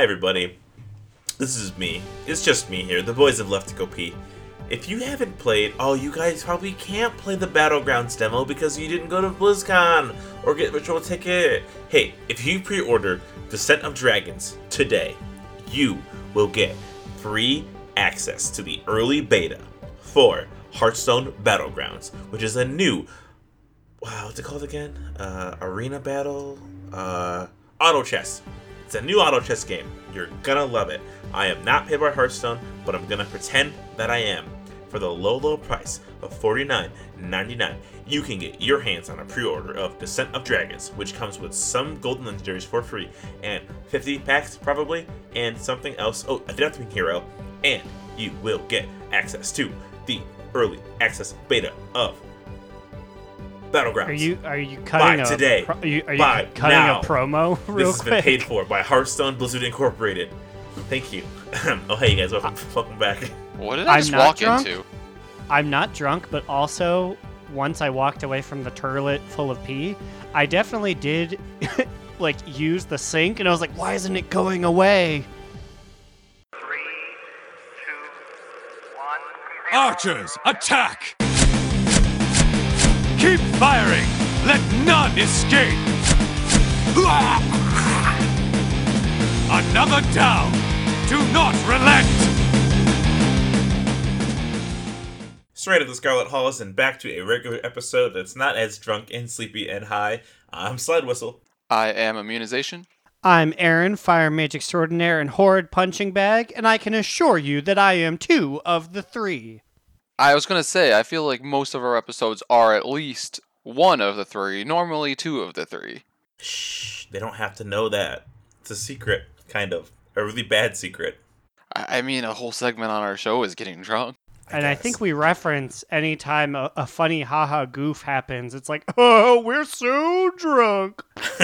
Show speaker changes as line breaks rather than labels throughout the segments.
Hi, everybody. This is me. It's just me here. The boys have left to go pee. If you haven't played, oh, you guys probably can't play the Battlegrounds demo because you didn't go to BlizzCon or get a virtual ticket. Hey, if you pre-order Descent of Dragons today, you will get free access to the early beta for Hearthstone Battlegrounds, which is a new wow, what's it called again? Uh, arena battle, uh, auto chess. It's a new auto chess game. You're gonna love it. I am not paid by Hearthstone, but I'm gonna pretend that I am. For the low, low price of $49.99, you can get your hands on a pre-order of Descent of Dragons, which comes with some golden legendaries for free, and 50 packs probably, and something else. Oh, a Deathwing hero, and you will get access to the early access beta of Battlegrounds.
Are you are you cutting
Buy
a
today.
pro- are you, are you
Buy
cutting
now.
a promo
This has
quick?
been paid for by Hearthstone Blizzard Incorporated. Thank you. oh, hey, you guys, welcome, uh, welcome back.
What did I
I'm
just
not
walk
drunk.
into?
I'm not drunk, but also once I walked away from the toilet full of pee, I definitely did like use the sink, and I was like, why isn't it going away?
Three, two, one.
Archers, attack! Keep firing! Let none escape! Another down! Do not relent!
Straight out of the Scarlet Halls and back to a regular episode that's not as drunk and sleepy and high. I'm Slide Whistle.
I am immunization.
I'm Aaron, Fire Mage Extraordinaire and Horrid Punching Bag, and I can assure you that I am two of the three.
I was gonna say, I feel like most of our episodes are at least one of the three, normally two of the three.
Shh, they don't have to know that. It's a secret, kind of. A really bad secret.
I, I mean, a whole segment on our show is getting drunk.
and I think we reference anytime a, a funny haha goof happens, it's like, oh, we're so drunk.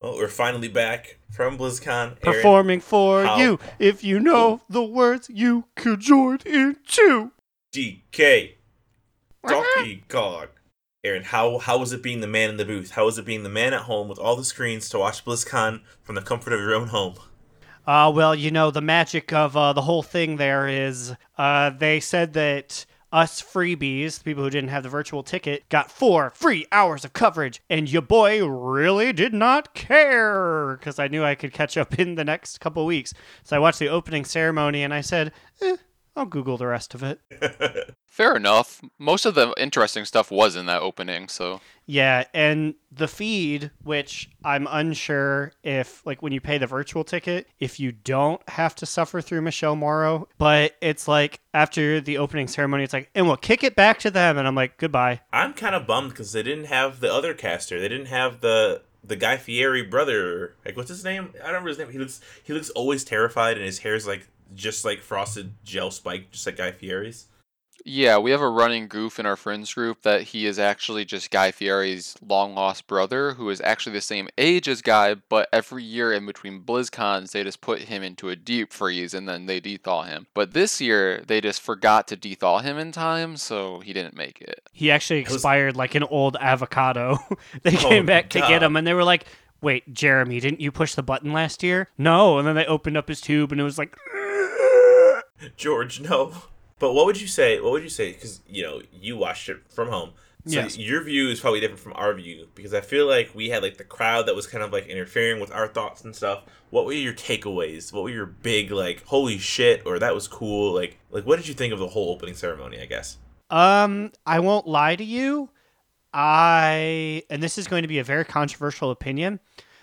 well, we're finally back from BlizzCon. Aaron,
Performing for
how-
you. If you know the words, you could join in too.
DK. Donkey Kong. Aaron, how how was it being the man in the booth? How was it being the man at home with all the screens to watch BlizzCon from the comfort of your own home?
Uh, well, you know, the magic of uh, the whole thing there is uh, they said that us freebies, the people who didn't have the virtual ticket, got four free hours of coverage, and your boy really did not care because I knew I could catch up in the next couple weeks. So I watched the opening ceremony and I said, eh, I'll Google the rest of it.
Fair enough. Most of the interesting stuff was in that opening, so
Yeah, and the feed, which I'm unsure if, like, when you pay the virtual ticket, if you don't have to suffer through Michelle Morrow, but it's like after the opening ceremony, it's like, and we'll kick it back to them, and I'm like, goodbye.
I'm kind of bummed because they didn't have the other caster. They didn't have the the Guy Fieri brother. Like, what's his name? I don't remember his name. He looks he looks always terrified, and his hair's like just like frosted gel spike, just like Guy Fieri's.
yeah, we have a running goof in our friends group that he is actually just Guy Fieri's long lost brother, who is actually the same age as Guy, but every year in between BlizzCons, they just put him into a deep freeze and then they dethaw him. But this year, they just forgot to dethaw him in time, so he didn't make it.
He actually
was-
expired like an old avocado. they
Oh,
came back to get him, and they were like, wait, Jeremy, didn't you push the button last year? No. And then they opened up his tube, and it was like,
George, no. But what would you say? What would you say? Because you know you watched it from home, so
Yes.
your view is probably different from our view. Because I feel like we had like the crowd that was kind of like interfering with our thoughts and stuff. What were your takeaways? What were your big like holy shit or that was cool? Like like what did you think of the whole opening ceremony? I guess.
Um, I won't lie to you. I and this is going to be a very controversial opinion.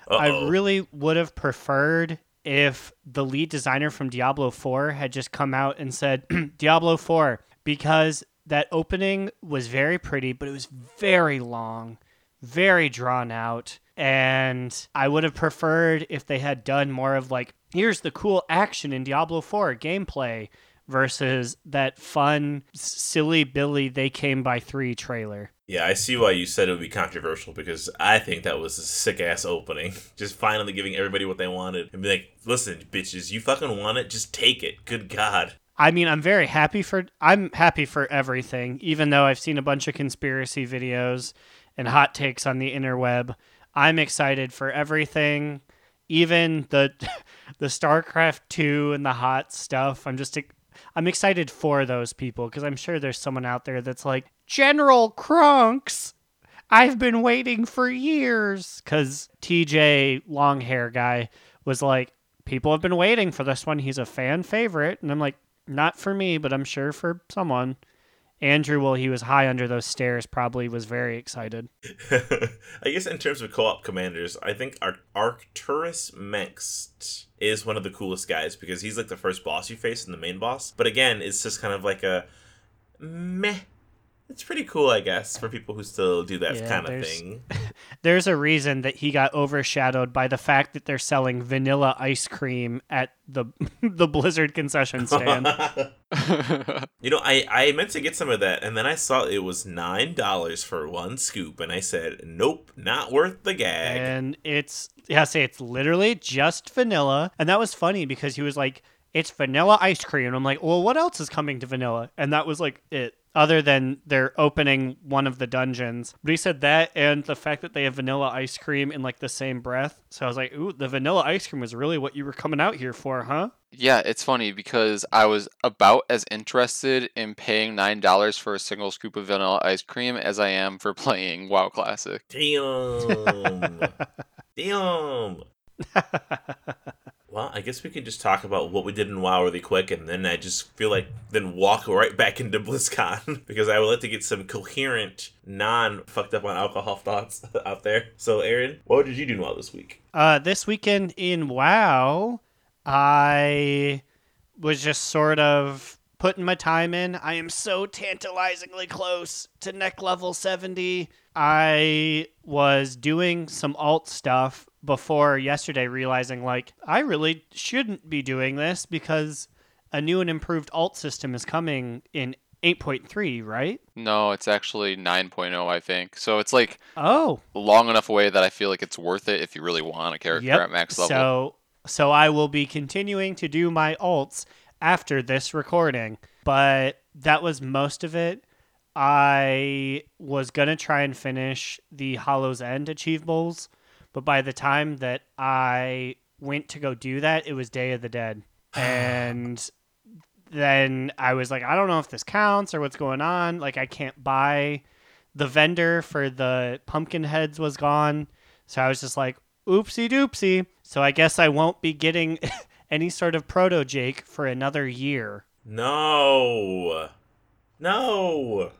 I
Uh-oh.
really would have preferred if the lead designer from Diablo 4 had just come out and said Diablo 4 because that opening was very pretty, but it was very long, very drawn out, and I would have preferred if they had done more of like here's the cool action in Diablo 4 gameplay versus that fun silly billy they came by 3 trailer.
Yeah, I see why you said it would be controversial because I think that was a sick ass opening. Just finally giving everybody what they wanted and be like, listen, bitches, you fucking want it, just take it. Good God.
I mean, I'm very happy for I'm happy for everything, even though I've seen a bunch of conspiracy videos and hot takes on the interweb. I'm excited for everything even the the StarCraft 2 and the hot stuff. I'm just I'm excited for those people because I'm sure there's someone out there that's like General Krunks. I've been waiting for years because TJ long hair guy was like, people have been waiting for this one. He's a fan favorite, and I'm like, not for me, but I'm sure for someone. Andrew, while he was high under those stairs, probably was very excited.
I guess in terms of co-op commanders, I think Ar- Arcturus Mengsk is one of the coolest guys because he's like the first boss you face in the main boss. But again, it's just kind of like a meh. It's pretty cool, I guess, for people who still do that
Yeah,
kind of
there's-
thing.
There's a reason that he got overshadowed by the fact that they're selling vanilla ice cream at the the Blizzard concession stand.
You know, I, I meant to get some of that, and then I saw it was nine dollars for one scoop, and I said, "Nope, not worth the gag."
and it's yeah, say it's literally just vanilla. And that was funny because he was like, "It's vanilla ice cream." And I'm like, "Well, what else is coming to vanilla?" And that was like it. Other than they're opening one of the dungeons, but he said that and the fact that they have vanilla ice cream in like the same breath. So I was like, "Ooh, the vanilla ice cream was really what you were coming out here for, huh?"
yeah, it's funny because I was about as interested in paying nine dollars for a single scoop of vanilla ice cream as I am for playing WoW Classic.
Damn. Damn. Well, I guess we can just talk about what we did in WoW really quick, and then I just feel like then walk right back into BlizzCon because I would like to get some coherent, non fucked up on alcohol thoughts out there. So, Aaron, what did you do in WoW this week?
Uh, this weekend in WoW, I was just sort of putting my time in. I am so tantalizingly close to neck level 70. I was doing some alt stuff before yesterday, realizing like I really shouldn't be doing this because a new and improved alt system is coming in 8.3, right?
No, it's actually 9.0, I think. So it's like
Oh,
long enough away that I feel like it's worth it if you really want a character
Yep.
at max level.
So so I will be continuing to do my alts after this recording, but that was most of it. I was gonna try and finish the Hallow's End achievables, but by the time that I went to go do that, it was Day of the Dead, oh, and then I was like, I don't know if this counts or what's going on. Like, I can't buy. The vendor for the pumpkin heads was gone, so I was just like, oopsie doopsie. So I guess I won't be getting any sort of proto Jake for another year.
No. No.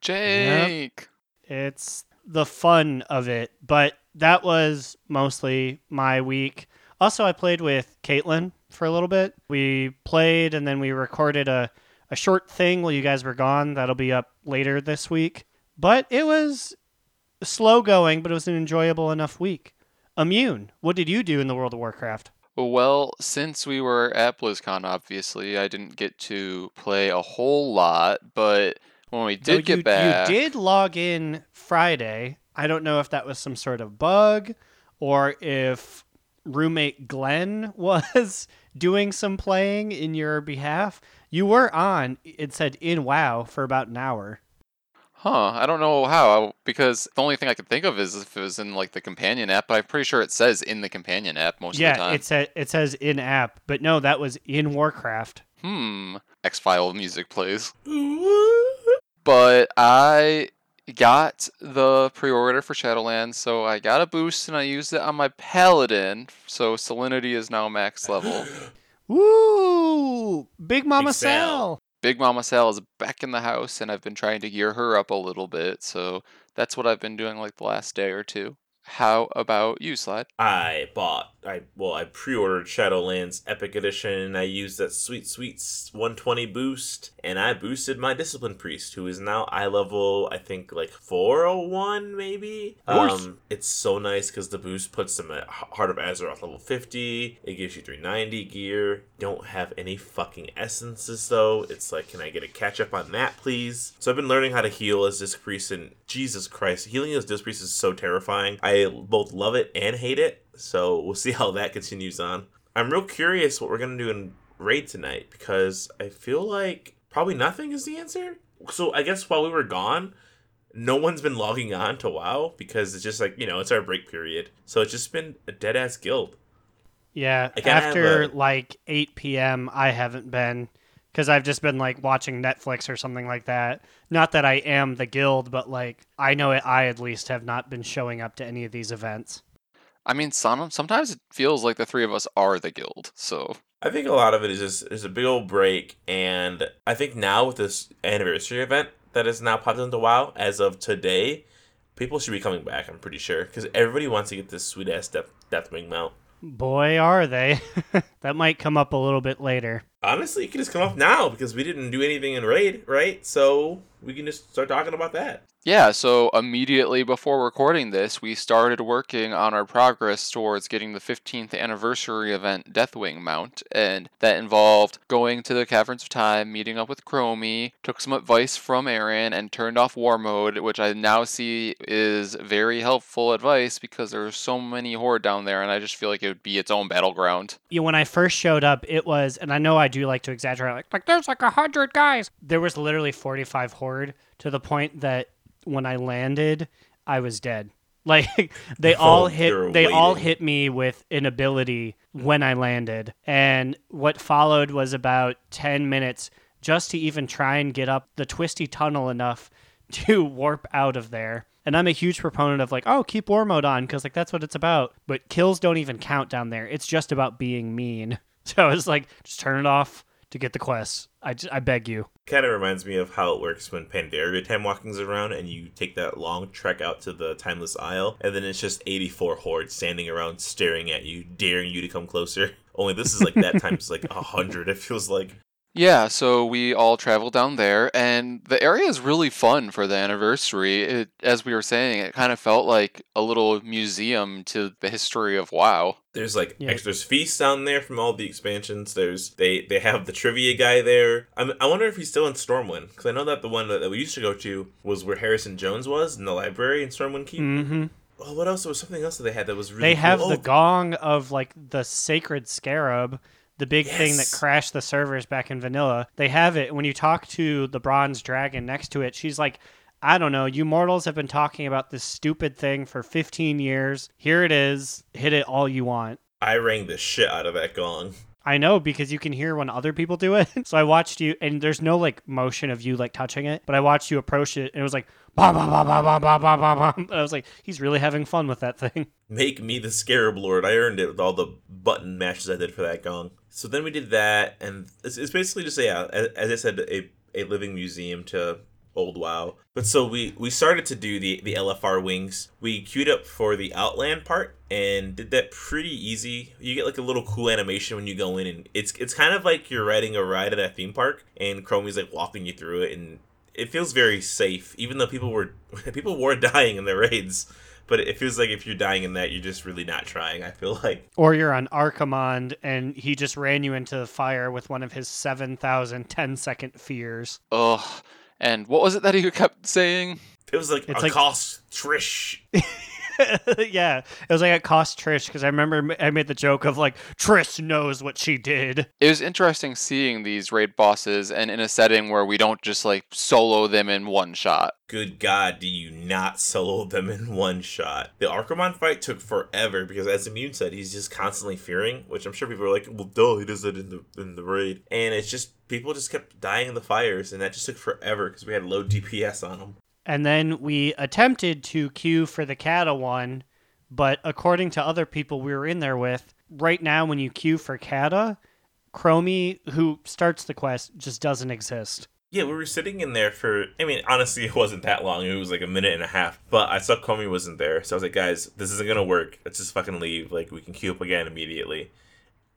Jake!
It's the fun of it, but that was mostly my week. Also, I played with Caitlin for a little bit. We played and then we recorded a, a short thing while you guys were gone. That'll be up later this week. But it was slow going, but it was an enjoyable enough week. Immune, what did you do in the World of Warcraft?
Well, since we were at BlizzCon, obviously, I didn't get to play a whole lot, but when we
Though
did get
you,
back.
You did log in Friday. I don't know if that was some sort of bug or if roommate Glenn was doing some playing in your behalf. You were on, it said in WoW for about an hour.
Huh, I don't know how, because the only thing I could think of is if it was in like the companion app, but I'm pretty sure it says in the companion app most of the time.
yeah,
time.
it said it says in app, but no, that was in Warcraft.
Hmm. X File music plays. But I got the pre order for Shadowlands, so I got a boost and I used it on my Paladin, so Salinity is now max level.
Woo! Big Mama
Big Sal.
Big Mama Sal is back in the house, and I've been trying to gear her up a little bit, so that's what I've been doing like the last day or two. How about you, Slide?
I bought I well I pre-ordered Shadowlands Epic Edition. I used that sweet sweet 120 boost and I boosted my discipline priest who is now eye level I think like 401 maybe. Um it's so nice cuz the boost puts them at Heart of Azeroth level 50. It gives you 390 gear. Don't have any fucking essences though. It's like can I get a catch up on that please? So I've been learning how to heal as disc priest and Jesus Christ, healing as disc priest is so terrifying. I both love it and hate it. So we'll see how that continues on. I'm real curious what we're gonna do in raid tonight because I feel like probably nothing is the answer. So I guess while we were gone, no one's been logging on to WoW because it's just like you know it's our break period. So it's just been a dead ass guild.
Yeah, after
a-
like 8 p.m., I haven't been because I've just been like watching Netflix or something like that. Not that I am the guild, but like I know it, I at least have not been showing up to any of these events.
I mean, some, sometimes it feels like the three of us are the guild. So
I think a lot of it is just is a big old break, and I think now with this anniversary event that has now popped into WoW as of today, people should be coming back. I'm pretty sure because everybody wants to get this sweet ass Death Deathwing mount.
Boy, are they. that might come up a little bit later.
Honestly, you can just come off now because we didn't do anything in raid, right? So we can just start talking about that.
Yeah, so immediately before recording this, we started working on our progress towards getting the 15th anniversary event Deathwing mount, and that involved going to the Caverns of Time, meeting up with Chromie, took some advice from Aaron, and turned off War Mode, which I now see is very helpful advice because there's so many Horde down there, and I just feel like it would be its own battleground.
Yeah, when I first showed up, it was, and I know I do like to exaggerate, like, like there's like a hundred guys. There was literally 45 horde to the point that when I landed, I was dead. Like they all
they
hit, they all hit me with an ability when I landed, and what followed was about 10 minutes just to even try and get up the twisty tunnel enough to warp out of there. And I'm a huge proponent of like, oh, keep war mode on because like that's what it's about. But kills don't even count down there. It's just about being mean. So it's like, just turn it off to get the quests. I, beg you.
Kind of reminds me of how it works when Pandaria time walking's around and you take that long trek out to the Timeless Isle, and then it's just 84 hordes standing around staring at you, daring you to come closer. Only this is like that times like a hundred. It feels like
Yeah, so we all traveled down there, and the area is really fun for the anniversary. It, as we were saying, it kind of felt like a little museum to the history of WoW.
there's like
Yeah.
extra feasts down there from all the expansions. There's they they have the trivia guy there. I'm, I wonder if he's still in Stormwind because I know that the one that, that we used to go to was where Harrison Jones was in the library in Stormwind Keep.
Mm-hmm.
Oh, what else? There was something else that they had that was really.
They
cool.
have
Oh,
the gong of like the sacred scarab, the big thing that crashed the servers back in vanilla. They have it. When you talk to the bronze dragon next to it, she's like, I don't know, you mortals have been talking about this stupid thing for 15 years. Here it is. Hit it all you want.
I rang the shit out of that gong.
I know because you can hear when other people do it. so I watched you, and there's no like motion of you like touching it, but I watched you approach it, and it was like, bah, bah, bah, bah, bah, bah, bah, bah, bah. And I was like, he's really having fun with that thing.
Make me the Scarab Lord. I earned it with all the button mashes I did for that gong. So then we did that, and it's, it's basically just yeah, as, as I said, a, a living museum to old WoW. But so we we started to do the the LFR wings. We queued up for the Outland part and did that pretty easy. You get like a little cool animation when you go in, and it's it's kind of like you're riding a ride at a theme park, and Chromie's like walking you through it, and it feels very safe, even though people were people were dying in the raids. But it feels like if you're dying in that, you're just really not trying. I feel like
Or you're on Archimonde and he just ran you into the fire with one of his 7,000 10 second fears.
Ugh. And what was it that he kept saying?
it was like
It's
a
like-
cost Trish.
yeah, it was like it cost Trish because I remember I made the joke of like Trish knows what she did.
It was interesting seeing these raid bosses and in a setting where we don't just like solo them in one shot.
Good God, do you not solo them in one shot? The Archimonde fight took forever because, as Immune said, he's just constantly fearing, which I'm sure people are like, well, duh, he does it in the in the raid, and it's just people just kept dying in the fires, and that just took forever because we had low DPS on them.
And then we attempted to queue for the Kata one, but according to other people we were in there with, right now when you queue for Kata, Chromie, who starts the quest, just doesn't exist.
Yeah, we were sitting in there for. I mean, honestly, it wasn't that long. It was like a minute and a half. But I saw Chromie wasn't there, so I was like, guys, this isn't gonna work. Let's just fucking leave. Like, we can queue up again immediately.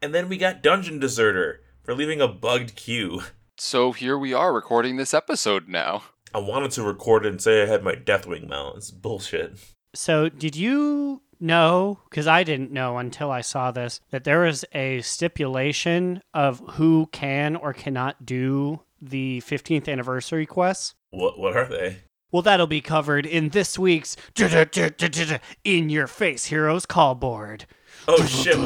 And then we got Dungeon Deserter for leaving a bugged queue.
So here we are recording this episode now.
I wanted to record it and say I had my Deathwing mount. It's bullshit.
So, did you know, because I didn't know until I saw this, that there is a stipulation of who can or cannot do the 15th anniversary quests?
What what are they?
Well, that'll be covered in this week's In Your Face Heroes Call Board.
Oh shit!
On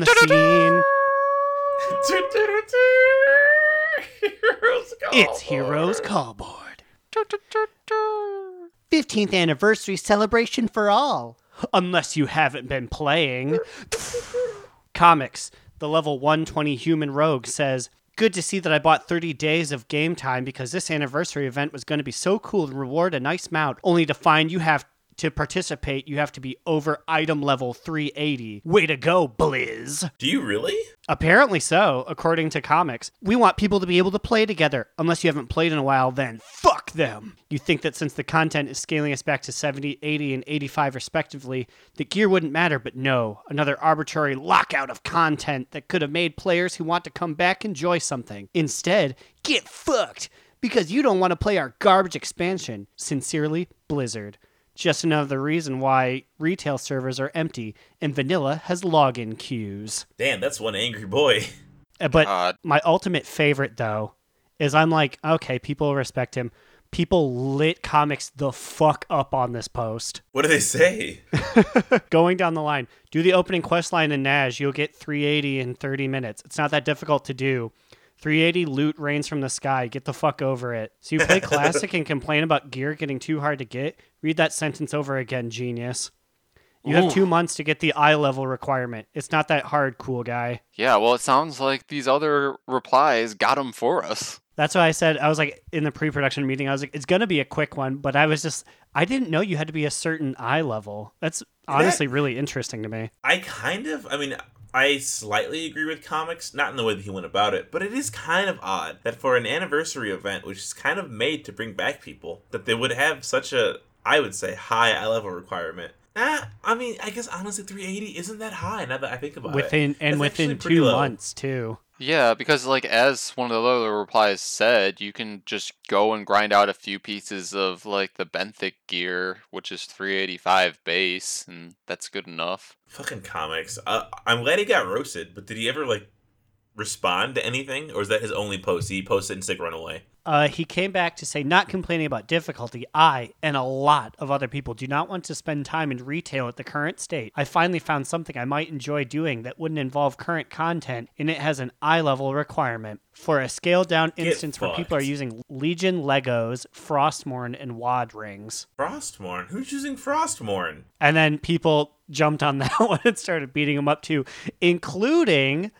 the scene,
Heroes Call
it's Heroes. Call Board. 15th anniversary celebration for all. unless you haven't been playing. Comics. The level 120 human rogue says, Good to see that I bought 30 days of game time because this anniversary event was going to be so cool and reward a nice mount, only to find you have to participate, you have to be over item level 380. Way to go, Blizz!
Do you really?
Apparently so, according to comics. We want people to be able to play together. Unless you haven't played in a while, then fuck them. You think that since the content is scaling us back to 70, 80, and 85 respectively, that gear wouldn't matter, but no. Another arbitrary lockout of content that could have made players who want to come back enjoy something. Instead, get fucked because you don't want to play our garbage expansion. Sincerely, Blizzard. Just another reason why retail servers are empty and vanilla has login queues.
Damn, that's one angry boy.
Uh, But
God.
my ultimate favorite though is I'm like, okay, people respect him. People lit comics the fuck up on this post.
What do they say?
Going down the line, do the opening quest line in Nash, you'll get 380 in 30 minutes. It's not that difficult to do. 380 loot rains from the sky. Get the fuck over it. So you play classic and complain about gear getting too hard to get? Read that sentence over again, genius. You have two months to get the eye level requirement. It's not that hard, cool guy.
Yeah, well, it sounds like these other replies got them for us.
That's why I said I was like in the pre-production meeting. I was like, it's gonna be a quick one, but I was just I didn't know you had to be a certain eye level. That's honestly really interesting to me.
I kind of, I mean, I slightly agree with comics, not in the way that he went about it, but it is kind of odd that for an anniversary event, which is kind of made to bring back people, that they would have such a, I would say, high eye level requirement. Ah, I mean, I guess honestly, 380 isn't that high now that I think about
Within
it.
and
That's
within two
low.
months too.
Yeah, because like as one of the other replies said, you can just go and grind out a few pieces of like the benthic gear, which is 385 base, and that's good enough.
Fucking comics. Uh, I'm glad he got roasted, but did he ever like respond to anything, or is that his only post? He posted and sick run away.
Uh, he came back to say, not complaining about difficulty. I and a lot of other people do not want to spend time in retail at the current state. I finally found something I might enjoy doing that wouldn't involve current content, and it has an eye level requirement. For a scaled down
Get
instance where people are using Legion Legos, Frostmourne, and WoD rings.
Frostmourne. Who's using Frostmourne?
And then people jumped on that one and started beating him up too, including,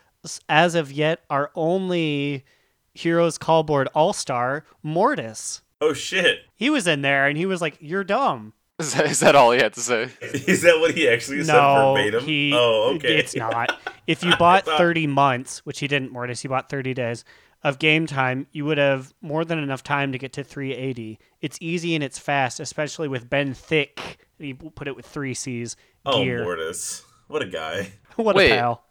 as of yet, our only Heroes Callboard All Star, Mortis.
Oh shit.
He was in there and he was like, You're dumb.
Is that, is that all he had to say?
Is that what he actually said
no,
verbatim?
he,
oh, okay.
it's not. If you bought
thought-
30 months, which he didn't, Mortis, he bought 30 days of game time, you would have more than enough time to get to 380. It's easy and it's fast, especially with Benthic. He put it with three C's.
Oh,
Gear.
Mortis. What a guy.
what
Wait.
a pal.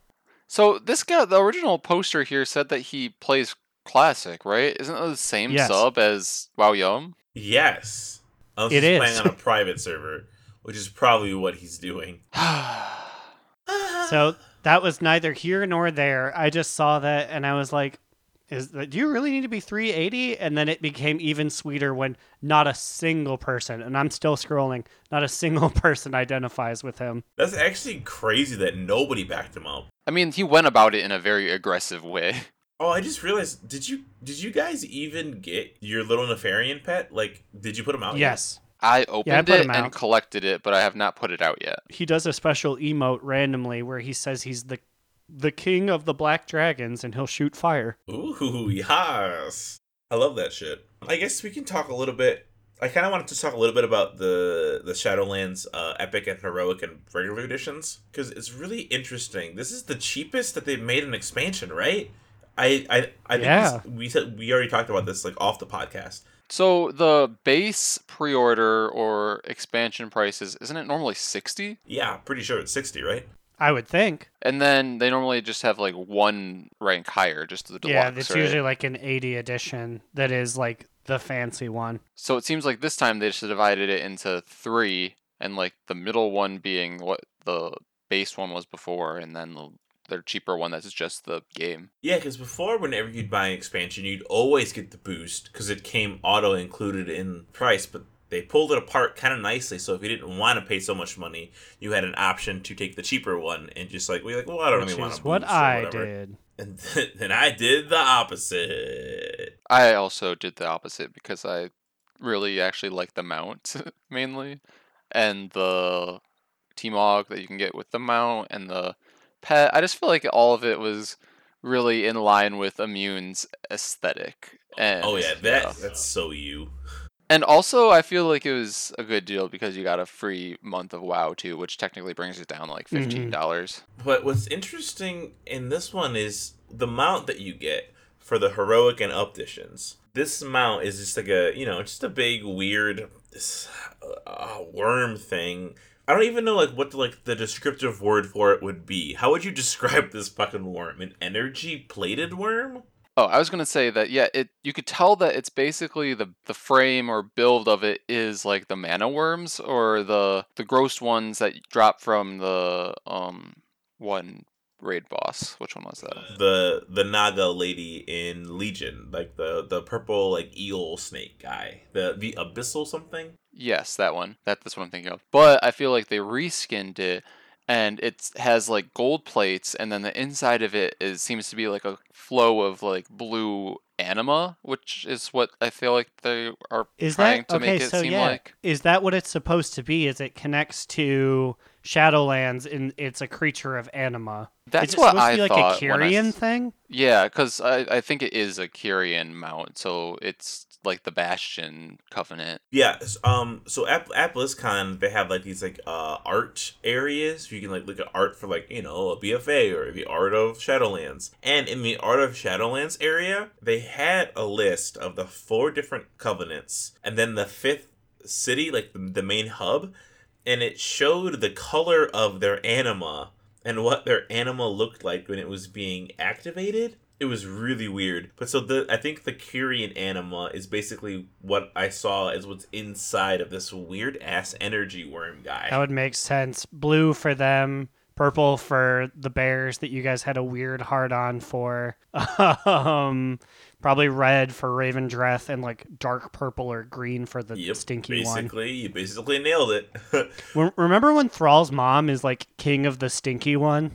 So this guy, the original poster here said that he plays classic, right? Isn't it the same
Yes.
sub as Wow Yum?
Yes. Unless
It
he's
is.
playing on a private server, which is probably what he's doing.
So that was neither here nor there. I just saw that and I was like, "Is that, do you really need to be 380?" And then it became even sweeter when not a single person, and I'm still scrolling, not a single person identifies with him.
That's actually crazy that nobody backed him up.
I mean, he went about it in a very aggressive way.
Oh, I just realized. Did you did you guys even get your little Nefarian pet? Like, did you put him out? yet?
Yes,
I opened
put
it and collected it, but I have not put it out yet.
he does a special emote randomly where he says he's the the king of the black dragons and he'll shoot fire.
Ooh, yes. I love that shit. I guess we can talk a little bit. I kind of wanted to talk a little bit about the the Shadowlands uh, epic and heroic and regular editions because it's really interesting. This is the cheapest that they've made an expansion, right? I I I think
Yeah.
we said we already talked about this like off the podcast.
So the base pre-order or expansion prices isn't it normally 60?
Yeah, pretty sure it's sixty, right?
I would think.
And then they normally just have like one rank higher, just the deluxe.
yeah, it's
right?
usually like an 80 edition that is like the fancy one.
So it seems like this time they just divided it into three, and like the middle one being what the base one was before, and then the, their cheaper one that's just the game.
Yeah, because before, whenever you'd buy an expansion, you'd always get the boost because it came auto included in price. But they pulled it apart kind of nicely, so if you didn't want to pay so much money, you had an option to take the cheaper one and just like, we're like, well, I don't
Which
really want
is
to.
what I did.
And then I did the opposite.
I also did the opposite because I really actually like the mount mainly, and the T-Mog that you can get with the mount and the pet. I just feel like all of it was really in line with Immune's aesthetic. And,
Oh yeah, that
yeah.
that's so you.
And also, I feel like it was a good deal because you got a free month of WoW too, which technically brings it down to like fifteen dollars.
But what's interesting in this one is the mount that you get for the heroic and epic editions. This mount is just like a you know just a big weird uh, worm thing. I don't even know like what the, like the descriptive word for it would be. How would you describe this fucking worm? An energy plated worm?
Oh, I was gonna say that yeah, it you could tell that it's basically the the frame or build of it is like the mana worms or the the gross ones that drop from the um one raid boss. Which one was that?
The the Naga lady in Legion, like the the purple like eel snake guy, the the abyssal something.
Yes, that one. That, that's what I'm thinking of. But I feel like they reskinned it and it has like gold plates and then the inside of it is seems to be like a flow of like blue anima, which is what I feel like they are
Is
trying
that
to
okay?
make it
so
seem
yeah,
like.
is that what it's supposed to be? Is it connects to Shadowlands and it's a creature of anima?
That's what
supposed
I
to be like
thought
a
when I
Kyrian thing?
Yeah, because I, I think it is a Kyrian mount, so it's like the Bastion Covenant.
Yeah, um, so at, at BlizzCon they have like these like uh art areas. You can like look at art for like you know a BFA or the art of Shadowlands. And in the art of Shadowlands area, they had a list of the four different covenants, and then the fifth city, like the, the main hub, and it showed the color of their anima and what their anima looked like when it was being activated. It was really weird. But so the I think the Kyrian anima is basically what I saw as what's inside of this weird ass energy worm guy.
That would make sense. Blue for them, purple for the bears that you guys had a weird hard on for. um, probably red for Revendreth and like dark purple or green for the
Yep,
stinky one.
basically, you basically nailed it.
Remember when Thrall's mom is like king of the stinky one?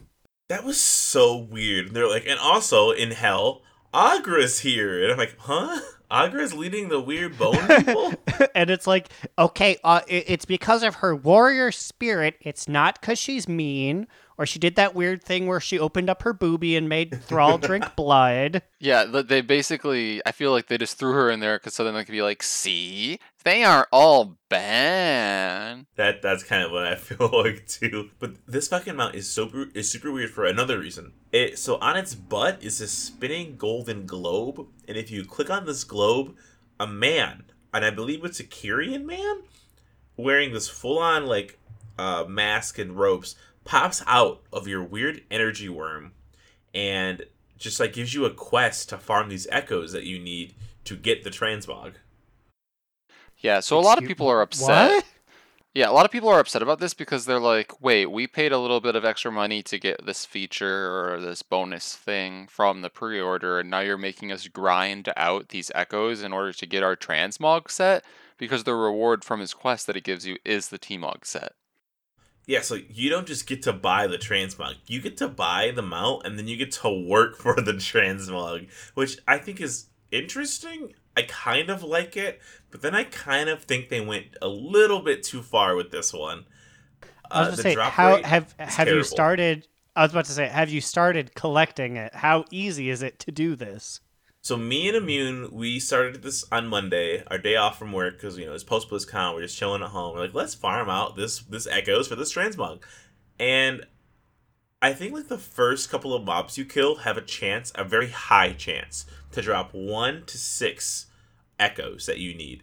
That was so weird. They're like, and also in hell, Agra's here, and I'm like, huh? Agra's leading the weird bone people.
and it's like, okay, uh, it's because of her warrior spirit. It's not because she's mean or she did that weird thing where she opened up her boobie and made Thrall drink blood.
Yeah, they basically, I feel like they just threw her in there because so then they could be like, see, they aren't all bad.
That that's kind of what I feel like too. But this fucking mount is super is super weird for another reason. It so on its butt is a spinning golden globe, and if you click on this globe, a man, and I believe it's a Kyrian man, wearing this full on like uh, mask and ropes, pops out of your weird energy worm, and just like gives you a quest to farm these echoes that you need to get the transmog.
Yeah, so a lot of people are upset.
What?
Yeah, a lot of people are upset about this because they're like, wait, we paid a little bit of extra money to get this feature or this bonus thing from the pre order, and now you're making us grind out these echoes in order to get our transmog set because the reward from his quest that it gives you is the T-Mog set.
Yeah, so you don't just get to buy the transmog. You get to buy the mount and then you get to work for the transmog, which I think is interesting. I kind of like it, but then I kind of think they went a little bit too far with this one.
I was
Uh,
gonna say, how have have you started? I was about to say, have you started collecting it? How easy is it to do this?
So me and Immune, we started this on Monday, our day off from work, because you know it's post BlizzCon. We're just chilling at home. We're like, let's farm out this this echoes for this transmog, and I think like the first couple of mobs you kill have a chance, a very high chance, to drop one to six echoes that you need.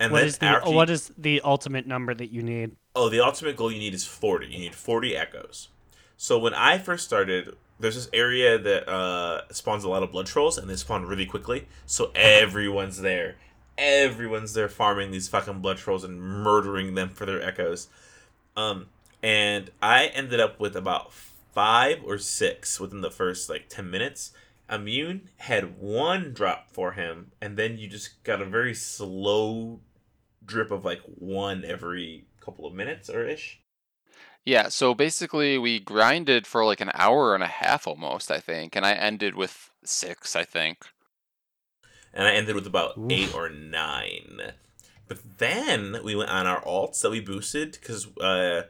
And
What
then
is the
after you-
what is the ultimate number that you need?
Oh, the ultimate goal you need is 40. You need 40 echoes. So when I first started, there's this area that uh, spawns a lot of blood trolls, and they spawn really quickly. So everyone's there. Everyone's there farming these fucking blood trolls and murdering them for their echoes. Um, and I ended up with about five or six within the first like 10 minutes. Immune had one drop for him, and then you just got a very slow drip of like one every couple of minutes or ish.
Yeah, so basically we grinded for like an hour and a half almost, I think, and I ended with six, I think.
And I ended with about
Oof.
eight or nine. But then we went on our alts that we boosted because uh,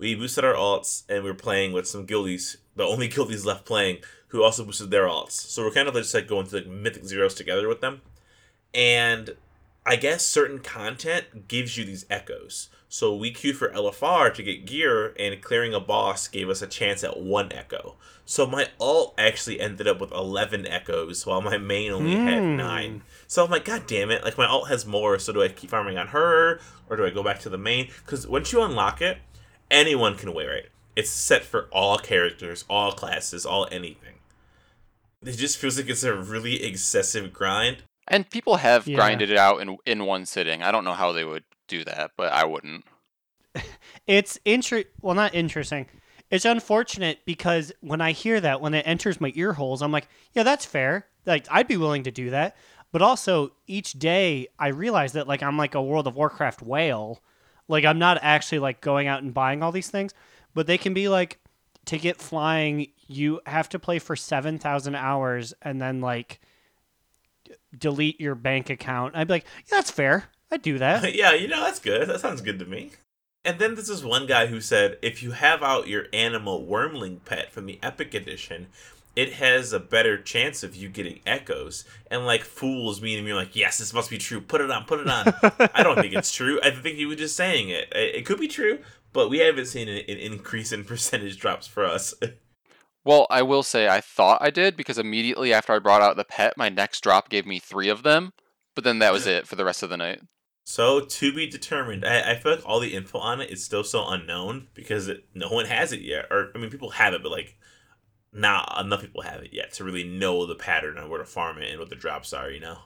we boosted our alts, and we are playing with some guildies, the only guildies left playing, who also boosted their alts. So we're kind of just like going through like mythic zeros together with them. And I guess certain content gives you these echoes. So we queued for LFR to get gear, and clearing a boss gave us a chance at one echo. So my alt actually ended up with 11 echoes, while my main only had
Hmm.
nine. So I'm like, God damn it! Like my alt has more, so do I keep farming on her, or do I go back to the main? Because once you unlock it, anyone can wear it. It's set for all characters, all classes, all anything. It just feels like it's a really excessive grind.
And people have
Yeah.
grinded it out in in one sitting. I don't know how they would do that, but I wouldn't.
It's inter well not interesting. It's unfortunate because when I hear that when it enters my ear holes, I'm like, yeah, that's fair. Like I'd be willing to do that. But also each day I realize that like I'm like a World of Warcraft whale. Like I'm not actually like going out and buying all these things, but they can be like to get flying, you have to play for 7,000 hours and then like delete your bank account. I'd be like, yeah, that's fair. I'd do that.
yeah, you know, that's good. That sounds good to me. And then this is one guy who said if you have out your Anima Wormling pet from the Epic Edition, it has a better chance of you getting echoes. And like fools meaning you're like, yes, this must be true. Put it on, put it on. I don't think it's true. I think he was just saying it. It it could be true, but we haven't seen an, an increase in percentage drops for us.
Well, I will say I thought I did because immediately after I brought out the pet, my next drop gave me three of them, but then that was it for the rest of the night.
So to be determined. I, I feel like all the info on it is still so unknown because it, no one has it yet. Or I mean, people have it, but like not enough people have it yet to really know the pattern on where to farm it and what the drops are. You know.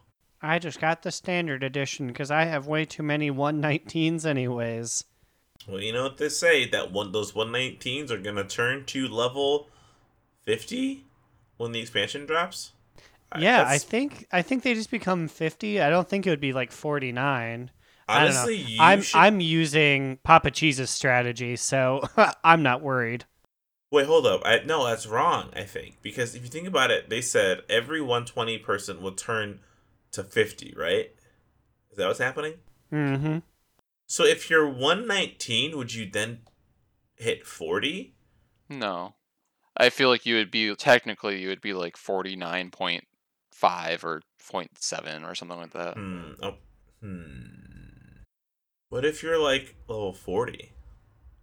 I just got the standard edition because I have way too many 119s, anyways.
Well, you know what they say that one those 119s are gonna turn to level 50 when the expansion drops. I-
Yeah, I think I think they just become 50. I don't think it would be like 49. I don't know.
honestly, you
I'm
should.
I'm using Papa Cheese's strategy, so I'm not worried.
Wait, hold up. I no, that's wrong. I think because if you think about it, they said every 120 person will turn to 50, right? Is that what's happening?
Mm-hmm.
So if you're 119, would you then hit 40?
No. I feel like you would be technically you would be like 49.5 or 0.7 or something like that.
Hmm. Oh. Hmm. What if you're like level 40?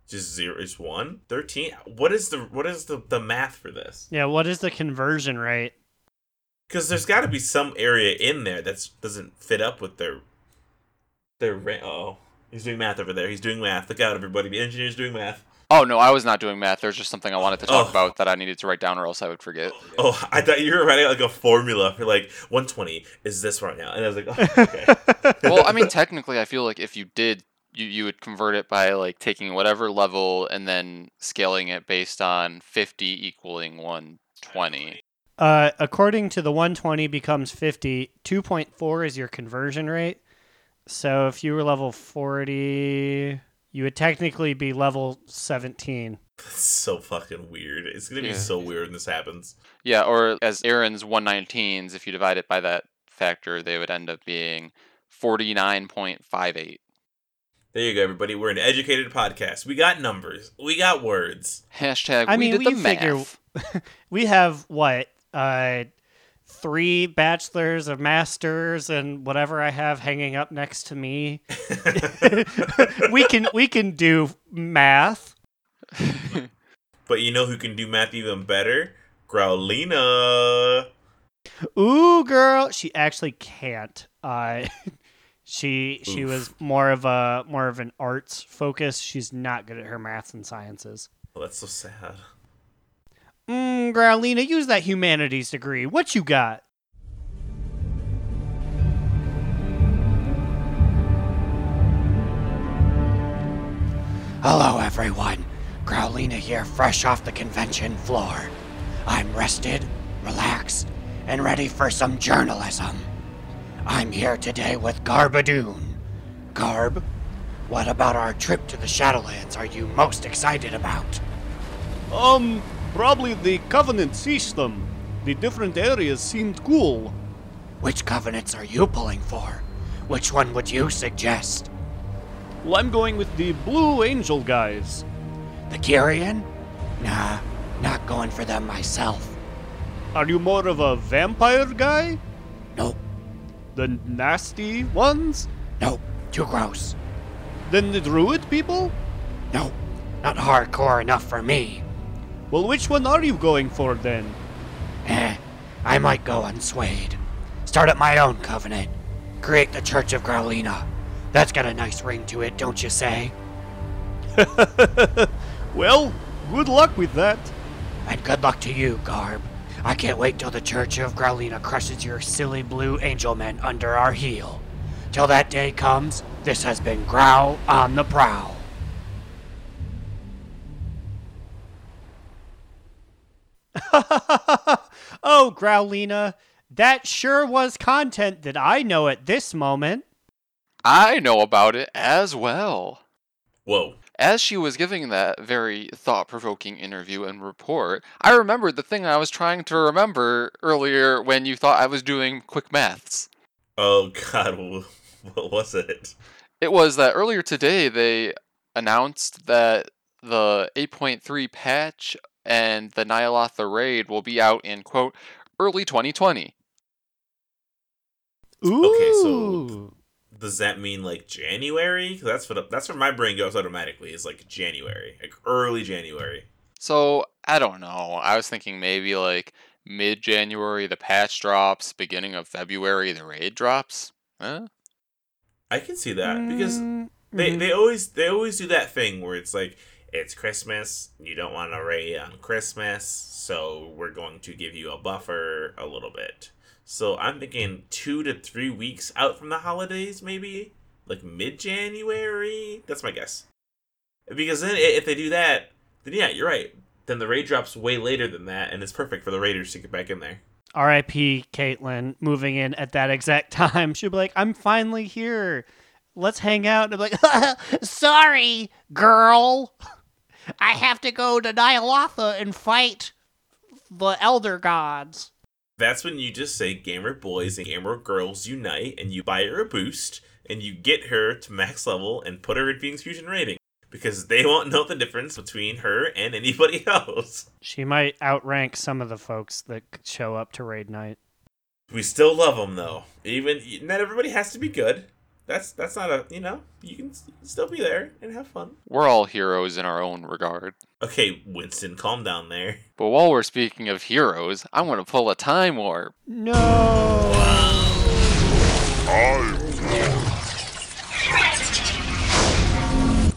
Just zero is one? 13? What is the what is the, the math for this?
Yeah, what is the conversion rate?
Because there's got to be some area in there that doesn't fit up with their their. Ra- oh, he's doing math over there. He's doing math. Look out, everybody! The engineer's doing math.
Oh no, I was not doing math. There's just something I wanted to talk
Oh.
about that I needed to write down or else I would forget.
Oh, I thought you were writing like a formula for like 120 is this right now, and I was like, oh, okay.
well, I mean, technically, I feel like if you did, you, you would convert it by like taking whatever level and then scaling it based on 50 equaling 120.
Uh, according to the 120 becomes 50. 2.4 is your conversion rate. So if you were level 40, you would technically be level 17.
That's so fucking weird. It's gonna be
Yeah.
so weird when this happens.
Yeah, or as Aaron's 119s, if you divide it by that factor, they would end up being 49.58.
There you go, everybody. We're an educated podcast. We got numbers. We got words.
Hashtag
I
we
mean,
did the
we figure-
math.
We have what? Uh, three bachelors of masters and whatever I have hanging up next to me. we can we can do math.
But you know who can do math even better? Growlina.
Ooh, girl, she actually can't. Uh, she she
Oof.
was more of a more of an arts focus. She's not good at her maths and sciences.
Oh, that's so sad.
Mm, Growlina, use that humanities degree. What you got?
Hello, everyone. Growlina here, fresh off the convention floor. I'm rested, relaxed, and ready for some journalism. I'm here today with Garbadoon. Garb, what about our trip to the Shadowlands are you most excited about?
Um, probably the Covenant system. The different areas seemed cool.
Which covenants are you pulling for? Which one would you suggest?
Well, I'm going with the Blue Angel guys.
The Kyrian? Nah, not going for them myself.
Are you more of a vampire guy?
Nope,
The nasty ones?
No, too gross.
Then the druid people?
No, not hardcore enough for me.
Well, which one are you going for then?
Eh, I might go unswayed. Start up my own covenant. Create the Church of Growlina. That's got a nice ring to it, don't you say?
Well, good luck with that.
And good luck to you, Garb. I can't wait till the Church of Growlina crushes your silly blue angel men under our heel. Till that day comes, this has been Growl on the Prowl.
oh, Growlina, that sure was content that I know at this moment.
I know about it as well.
Whoa.
As she was giving that very thought provoking interview and report, I remembered the thing I was trying to remember earlier when you thought I was doing quick maths.
Oh God, what was it?
It was that earlier today they announced that the 8.3 patch and the Nyalotha raid will be out in quote early 2020.
Ooh.
Okay, so- Does that mean like January? 'Cause That's what that's where my brain goes automatically. Is like January, like early January.
So I don't know. I was thinking maybe like mid January the patch drops, beginning of February the raid drops. Huh?
I can see that because
Mm,
they
mhm.
they always they always do that thing where it's like it's Christmas, you don't want to raid on Christmas, so we're going to give you a buffer a little bit. So I'm thinking two to three weeks out from the holidays, maybe like mid January. That's my guess. Because then if they do that, then yeah, you're right. Then the raid drops way later than that, and it's perfect for the raiders to get back in there.
R.I.P. Caitlin moving in at that exact time. She'll be like, I'm finally here. Let's hang out. And I'm like, sorry, girl. I have to go to Nyalotha and fight the Elder Gods.
That's when you just say gamer boys and gamer girls unite and you buy her a boost and you get her to max level and put her in Phoenix Fusion rating. Because they won't know the difference between her and anybody else.
She might outrank some of the folks that show up to raid night.
We still love them though. Even not everybody has to be good. That's that's not a you know you can, still be there and have fun.
We're all heroes in our own regard.
Okay, Winston, calm down there.
But while we're speaking of heroes, I want to pull a time warp.
No.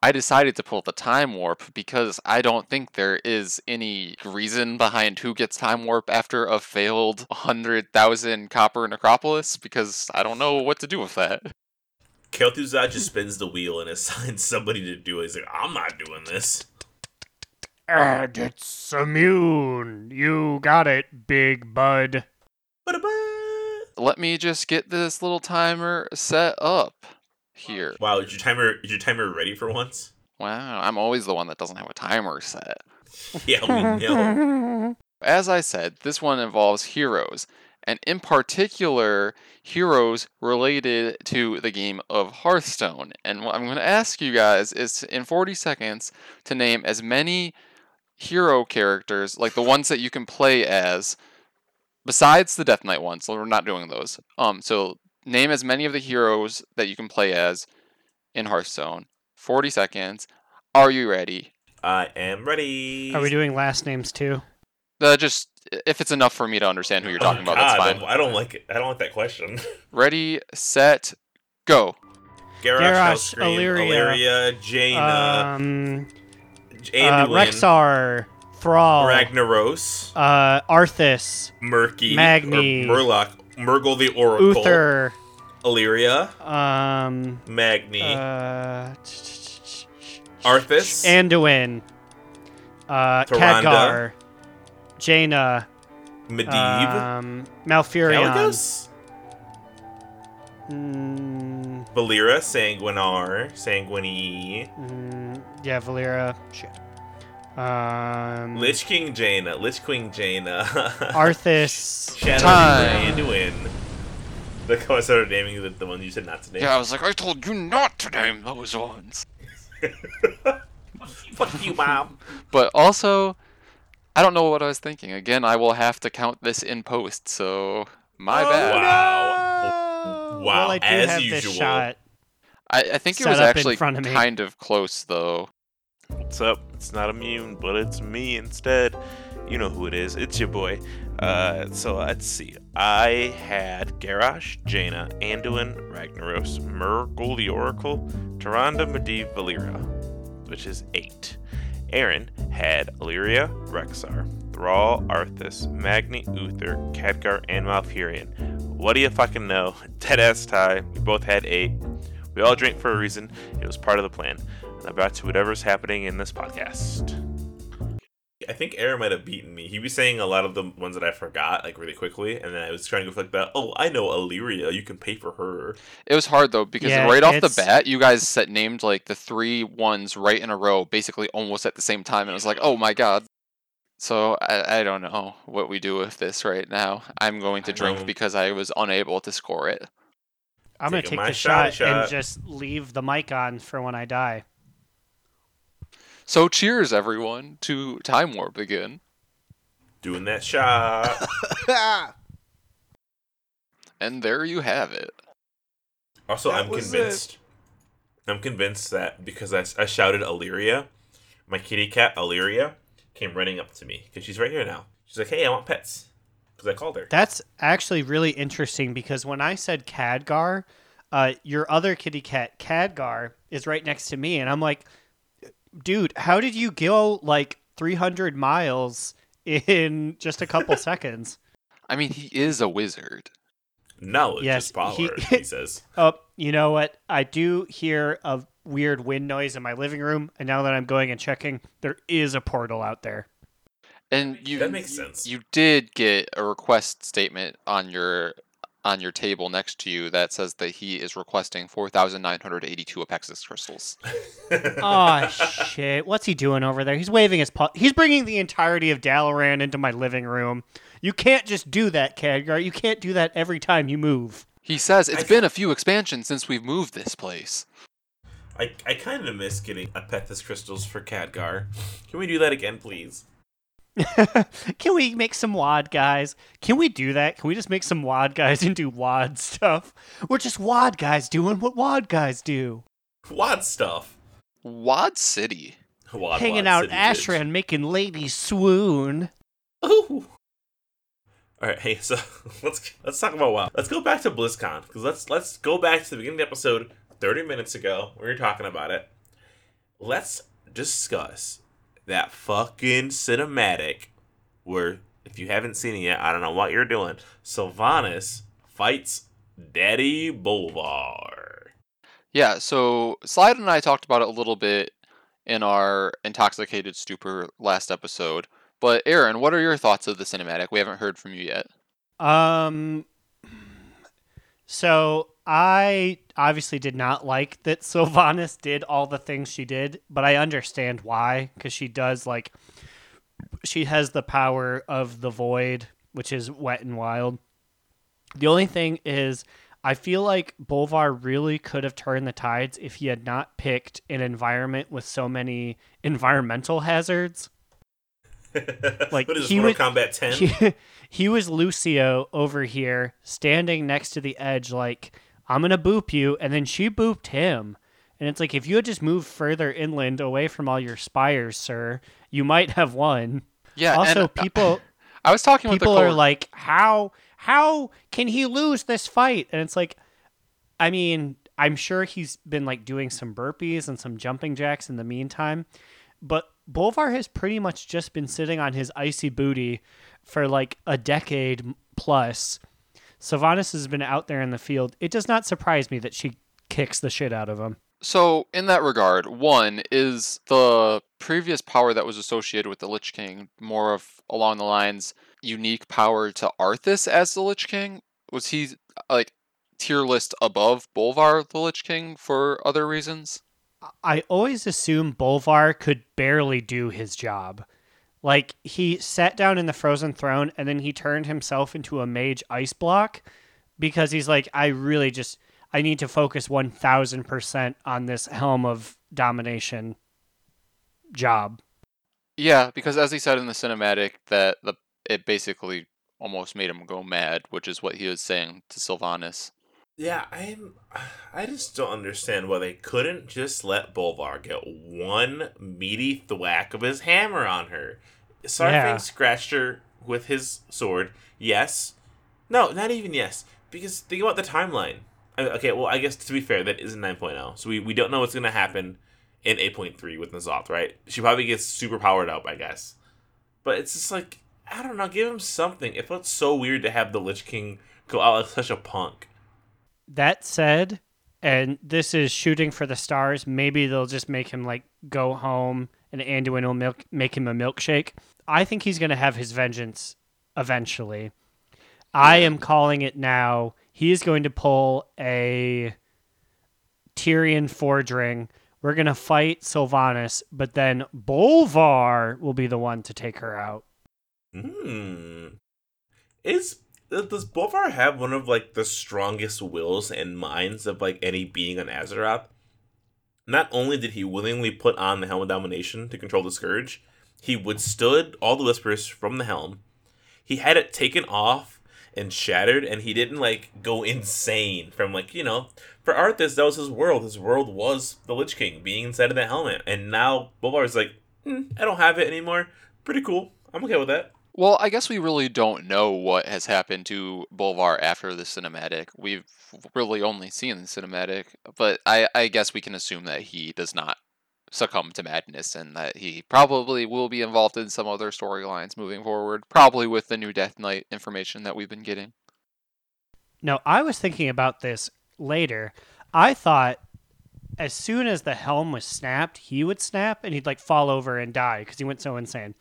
I decided to pull the time warp because I don't think there is any reason behind who gets time warp after a failed 100,000 copper necropolis because I don't know what to do with that.
Kel'Thuzad just spins the wheel and assigns somebody to do it. He's like, I'm not doing this.
And it's immune. You got it, big bud.
Ba-da-ba.
Let me just get this little timer set up here.
Wow, is your timer is your timer ready for once?
Wow, I'm always the one that doesn't have a timer set.
Yeah, we know.
As I said, this one involves heroes, and in particular, heroes related to the game of Hearthstone. And what I'm going to ask you guys is in 40 seconds to name as many hero characters, like the ones that you can play as, besides the Death Knight ones. So we're not doing those. Um, so name as many of the heroes that you can play as in Hearthstone. 40 seconds. Are you ready?
I am ready.
Are we doing last names too?
Uh, just if it's enough for me to understand who you're talking
Oh,
about, that's fine.
I don't like it. I don't like that question.
Ready, set, go.
Garrosh,
Garrosh, Illyria,
Illyria, Jaina,
um, uh, Rexxar, Thrall,
Ragnaros,
uh, Arthas,
Murky,
Magni,
or Murloc, Morgl the Oracle,
Uther,
Illyria,
um,
Magni,
uh,
Arthas,
Anduin, uh,
Tyrande,
Khadgar, Jaina,
Medivh,
um, Malfurion,
Kalecgos,
mm,
Valeera, Sanguinar, Sanguini,
mm, yeah, Valeera, shit, um,
Lich King Jaina, Lich Queen Jaina,
Arthas,
Shadow
Time.
Anduin. Look how I started naming the, the ones you said not to name.
Yeah, I was like, I told you not to name those ones.
Fuck you, mom.
But also, I don't know what I was thinking. Again, I will have to count this in post, so my
Oh,
bad.
Wow. Wow,
Well, I do
as
have
usual.
this shot.
I, I think it was actually
front of
kind of close, though.
What's up? It's not immune, but it's me instead. You know who it is. It's your boy. Uh, so let's see. I had Garrosh, Jaina, Anduin, Ragnaros, Morgl the Oracle, Tyrande, Medivh, Valeera, which is eight. Aaron had Illyria, Rexxar, Thrall, Arthas, Magni, Uther, Khadgar, and Malfurion. What do you fucking know? Dead ass tie. We both had eight. We all drink for a reason. It was part of the plan. Now about to whatever's happening in this podcast. I think Aaron might have beaten me. He was saying a lot of the ones that I forgot, like really quickly, and then I was trying to go for like that. Oh, I know Illyria. You can pay for her.
It was hard though because
Yeah,
right off the bat, you guys set named like the three ones right in a row, basically almost at the same time, and I was like, oh my god. So I, I don't know what we do with this right now. I'm going to drink
know.
because I was unable to score it.
I'm gonna
Taking
take the
shot,
shot, and just leave the mic on for when I die.
So cheers everyone to Time Warp again.
Doing that shot.
And there you have it.
Also,
That
I'm
was
convinced. I'm convinced that because I, I shouted Illyria, my kitty cat Illyria came running up to me because she's right here now. She's like, "Hey, I want pets," because I called her.
That's actually really interesting because when I said Khadgar, uh, your other kitty cat Khadgar is right next to me, and I'm like, dude, how did you go like 300 miles in just a couple seconds?
I mean, he is a wizard.
Knowledge
Yes,
is power,
he-
he says.
Oh, you know what? I do hear a weird wind noise in my living room, and now that I'm going and checking, there is a portal out there.
And you
That makes sense.
You did get a request statement on your on your table next to you that says that he is requesting 4,982 Apexis crystals.
Oh shit! What's he doing over there? He's waving his paw. He's bringing the entirety of Dalaran into my living room. You can't just do that, Khadgar. You can't do that every time you move.
He says it's
I-
been a few expansions since we've moved this place.
I, I kind of miss getting Apexis crystals for Khadgar. Can we do that again, please?
Can we make some WoD guys? Can we do that? Can we just make some WoD guys and do WoD stuff? We're just WoD guys doing what WoD guys do.
WoD stuff.
WoD City.
WoD,
Hanging
wad
out
city, bitch.
Ashran making ladies swoon.
Ooh. All right, hey, so let's let's talk about WoW. Let's go back to BlizzCon because let's let's go back to the beginning of the episode, thirty minutes ago. We were talking about it. Let's discuss that fucking cinematic where, if you haven't seen it yet, I don't know what you're doing. Sylvanas fights Daddy Bolvar.
Yeah, so Slide and I talked about it a little bit in our Intoxicated Stupor last episode. But Aaron, what are your thoughts of the cinematic? We haven't heard from you yet.
Um. So I obviously did not like that Sylvanas did all the things she did, but I understand why because she does like she has the power of the void, which is wet and wild. The only thing is, I feel like Bolvar really could have turned the tides if he had not picked an environment with so many environmental hazards. Like,
what is
he
Mortal
would-
Kombat 10?
he, he was Lucio over here standing next to the edge like i'm gonna boop you. And then she booped him. And it's like if you had just moved further inland away from all your spires sir you might have won.
Yeah,
also people
I was talking with
people
the
are like how how can he lose this fight? And it's like i mean i'm sure he's been like doing some burpees and some jumping jacks in the meantime but Bolvar has pretty much just been sitting on his icy booty for like a decade plus. Sylvanas has been out there in the field. It does not surprise me that she kicks the shit out of him.
So, in that regard, one is the previous power that was associated with the Lich King more of along the lines unique power to Arthas as the Lich King. Was he like tier list above Bolvar the Lich King for other reasons?
I always assume Bolvar could barely do his job. Like he sat down in the frozen throne and then he turned himself into a mage ice block because he's like, I really just I need to focus one thousand percent on this helm of domination. job.
Yeah, because as he said in the cinematic, that the it basically almost made him go mad, which is what he was saying to Sylvanas.
Yeah, I'm. I just don't understand why they couldn't just let Bolvar get one meaty thwack of his hammer on her. Saurfang
Yeah.
scratched her with his sword. Yes. No, not even yes. Because think about the timeline. I- Okay, well, I guess to be fair, that isn't 9.0. So we, we don't know what's going to happen in 8.3 with N'Zoth, right? She probably gets super powered up, I guess. But it's just like, I don't know, give him something. It felt so weird to have the Lich King go out like such a punk.
That said, and this is shooting for the stars. Maybe they'll just make him like go home, and Anduin will milk, make him a milkshake. I think he's gonna have his vengeance eventually. I am calling it now. He is going to pull a Tirion Fordring. We're gonna fight Sylvanas, but then Bolvar will be the one to take her out.
Hmm. Is does Bolvar have one of like the strongest wills and minds of like any being on Azeroth? Not only did he willingly put on the Helm of Domination to control the Scourge, he withstood all the whispers from the helm. He had it taken off and shattered, and he didn't like go insane from like you know. For Arthas, that was his world. His world was the Lich King being inside of that helmet, and now Bolvar is like, hmm, I don't have it anymore. Pretty cool. I'm okay with that.
Well, I guess we really don't know what has happened to Bolvar after the cinematic. We've really only seen the cinematic, but I, I guess we can assume that he does not succumb to madness and that he probably will be involved in some other storylines moving forward, probably with the new Death Knight information that we've been getting.
No, I was thinking about this later. I thought as soon as the helm was snapped, he would snap and he'd like fall over and die because he went so insane.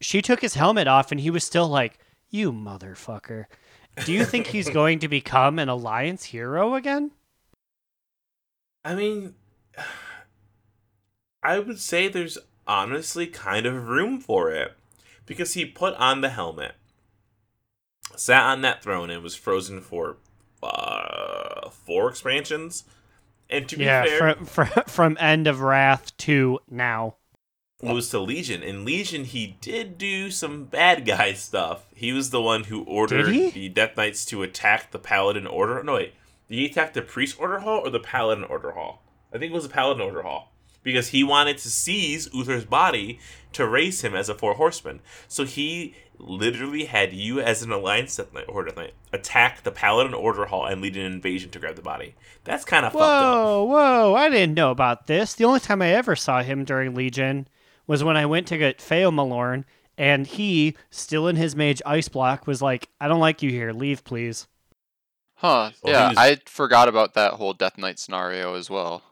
She took his helmet off and he was still like, You motherfucker. Do you think he's going to become an alliance hero again?
I mean, I would say there's honestly kind of room for it because he put on the helmet, sat on that throne, and was frozen for uh, four expansions. And to be
yeah,
fair,
from, from from End of Wrath to now.
was to Legion. In Legion, he did do some bad guy stuff. He was the one who ordered the Death Knights to attack the Paladin Order. No, wait. Did he attack the Priest Order Hall or the Paladin Order Hall? I think it was the Paladin Order Hall. Because he wanted to seize Uther's body to raise him as a Four Horseman. So he literally had you as an Alliance Death Knight, Order Knight attack the Paladin Order Hall and lead an invasion to grab the body. That's kind of fucked up.
Whoa, whoa! I didn't know about this. The only time I ever saw him during Legion was when I went to get Felo'melorn, and he, still in his mage ice block, was like, "I don't like you here. Leave, please."
Huh.
Well,
yeah,
was-
I forgot about that whole Death Knight scenario as well.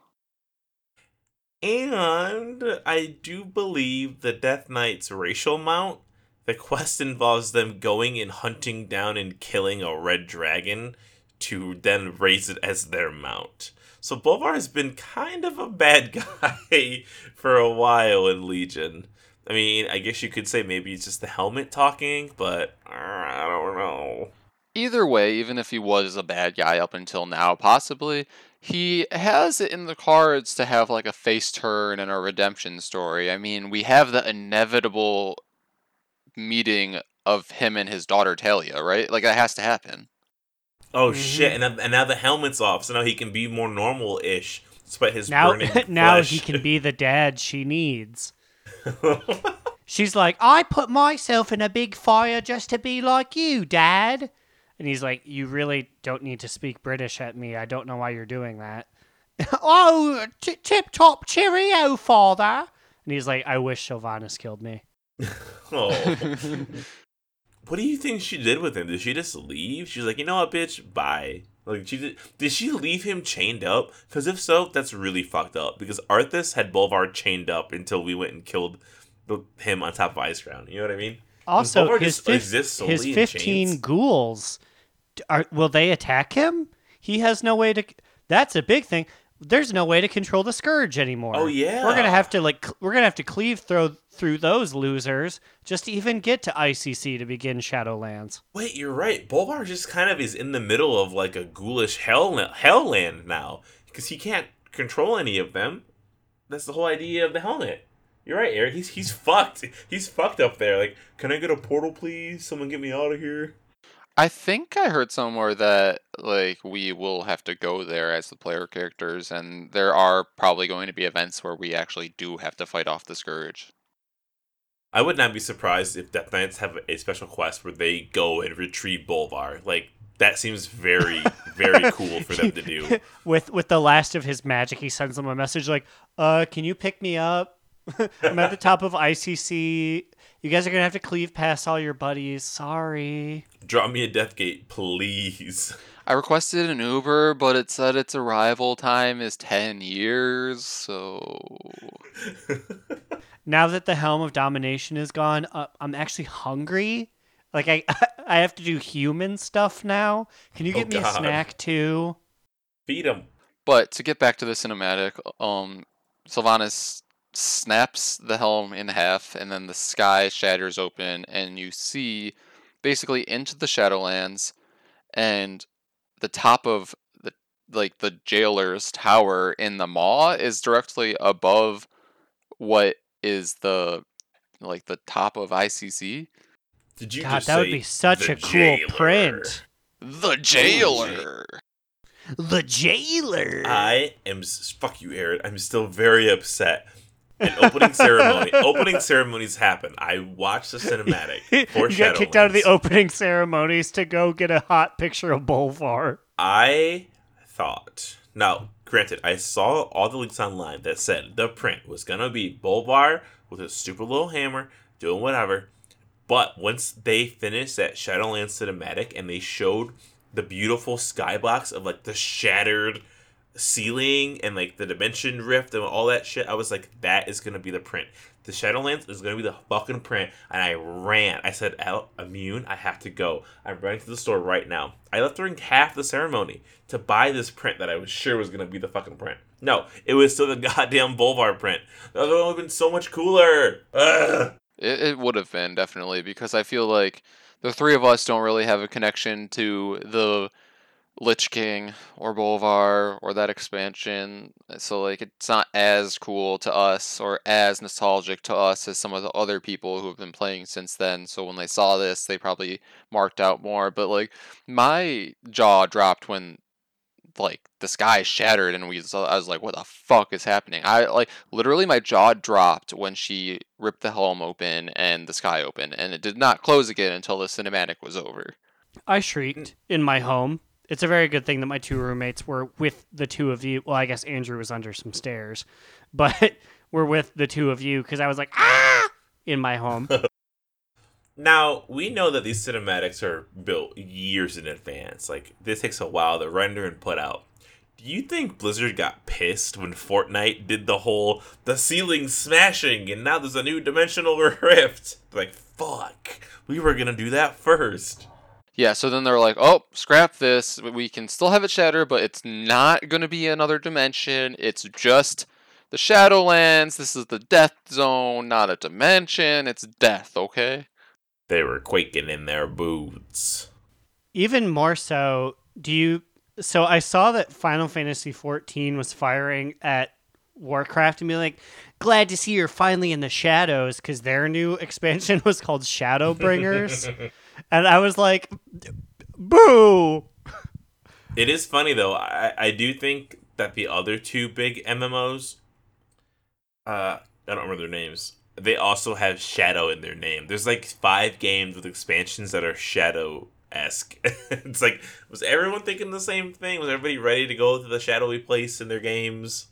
And I do believe the Death Knight's racial mount, the quest involves them going and hunting down and killing a red dragon to then raise it as their mount. So Bolvar has been kind of a bad guy for a while in Legion. I mean, I guess you could say maybe it's just the helmet talking, but uh, I don't know.
Either way, even if he was a bad guy up until now, possibly, he has it in the cards to have like a face turn and a redemption story. I mean, we have the inevitable meeting of him and his daughter Taelia, right? Like that has to happen.
Oh
Mhm.
shit! And, now- and now the helmet's off, so now he can be more normal-ish, despite his
Now,
burning
now
flesh.
he can be the dad she needs. She's like, I put myself in a big fire just to be like you, Dad. And he's like, You really don't need to speak British at me. I don't know why you're doing that. oh, t- tip top cheerio, father. And he's like, I wish Sylvanas killed me.
Oh. what do you think she did with him? Did she just leave? She's like, you know what, bitch, bye. Like, she did. Did she leave him chained up? Because if so, that's really fucked up. Because Arthas had Bolvar chained up until we went and killed the, him on top of Icecrown. You know what I mean?
Also, his, fif-
exists
his 15
chains?
ghouls, d- are, will they attack him? He has no way to. That's a big thing. There's no way to control the scourge anymore.
Oh, yeah.
we're gonna have to like we're gonna have to cleave through through those losers just to even get to ICC to begin Shadowlands.
Wait, you're right. Bolvar just kind of is in the middle of like a ghoulish hell hell land now because he can't control any of them. That's the whole idea of the helmet. You're right, Eric. He's he's fucked. He's fucked up there. Like, can I get a portal, please? Someone get me out of here.
I think I heard somewhere that like we will have to go there as the player characters, and there are probably going to be events where we actually do have to fight off the scourge.
I would not be surprised if Death Knights have a special quest where they go and retrieve Bolvar. Like that seems very, very cool for them to do.
with with the last of his magic, he sends them a message like, "Uh, can you pick me up? I'm at the top of ICC. You guys are gonna have to cleave past all your buddies. Sorry."
Draw me a death gate, please.
I requested an Uber, but it said its arrival time is 10 years, so.
Now that the helm of domination is gone, uh, I'm actually hungry. Like I, I have to do human stuff now. Can you
Oh,
get me a snack too?
Feed him.
But to get back to the cinematic, um, Sylvanas snaps the helm in half, and then the sky shatters open, and you see basically into the Shadowlands, and the top of the like the jailer's tower in the maw is directly above what is the like the top of ICC.
Did you
God,
just
that would be such
the
a cool print.
The jailer.
The jailer.
I am fuck you, Aaron. I'm still very upset. An opening ceremony. opening ceremonies happen. I watched the cinematic
you got kicked out of the opening ceremonies to go get a hot picture of Bolvar.
I thought. Now, granted, I saw all the links online that said the print was gonna be Bolvar with a super little hammer doing whatever. But once they finished that Shadowlands cinematic and they showed the beautiful skybox of like the shattered ceiling and like the dimension rift and all that shit, I was like, that is gonna be the print. The Shadowlands is gonna be the fucking print, and I ran. I said, "Al, immune, I have to go. I'm running to the store right now." I left during half the ceremony to buy this print that I was sure was gonna be the fucking print. No, it was still the goddamn Bolvar print. That would have been so much cooler. Ugh.
It, it would have been definitely because I feel like the three of us don't really have a connection to the Lich King or Bolvar or that expansion. So like it's not as cool to us or as nostalgic to us as some of the other people who have been playing since then. So when they saw this, they probably marked out more. But like my jaw dropped when like the sky shattered and we saw, I was like, what the fuck is happening? I like literally my jaw dropped when she ripped the helm open and the sky opened, and it did not close again until the cinematic was over.
I shrieked in my home. It's a very good thing that my two roommates were with the two of you. Well, I guess Andrew was under some stairs, but we're with the two of you because I was like, ah, in my home.
Now, we know that these cinematics are built years in advance. Like, this takes a while to render and put out. Do you think Blizzard got pissed when Fortnite did the whole the ceiling smashing and now there's a new dimensional rift? Like, fuck. We were gonna do that first.
Yeah, so then they're like, oh, scrap this. We can still have it shatter, but it's not going to be another dimension. It's just the Shadowlands. This is the death zone, not a dimension. It's death, okay?
They were quaking in their boots.
Even more so, do you? So I saw that Final Fantasy XIV was firing at Warcraft and be like, glad to see you're finally in the shadows because their new expansion was called Shadowbringers. and I was like, boo.
It is funny though. I, I do think that the other two big MMOs, uh, I don't remember their names. They also have Shadow in their name. There's like five games with expansions that are Shadow esque. it's like, was everyone thinking the same thing? Was everybody ready to go to the shadowy place in their games?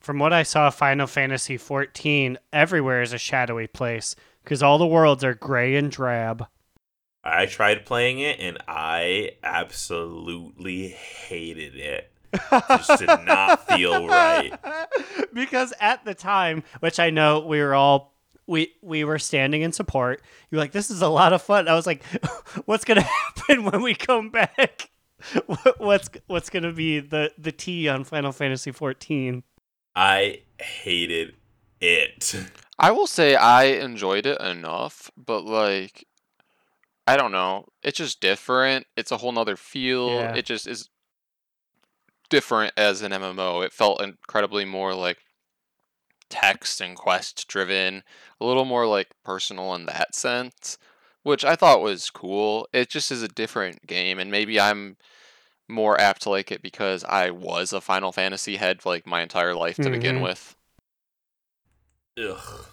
From what I saw, Final Fantasy XIV, everywhere is a shadowy place because all the worlds are gray and drab.
I tried playing it and I absolutely hated it. Just did not feel right.
because at the time, which I know we were all we we were standing in support. You're like, "This is a lot of fun." I was like, "What's gonna happen when we come back? What's what's gonna be the the T on Final Fantasy XIV?"
I hated it.
I will say I enjoyed it enough, but like I don't know. It's just different. It's a whole nother feel.
Yeah.
It just is different as an MMO. It felt incredibly more like text and quest driven, a little more like personal in that sense, which I thought was cool. It just is a different game, and maybe I'm more apt to like it because I was a Final Fantasy head like my entire life to begin
Mhm.
with.
Ugh.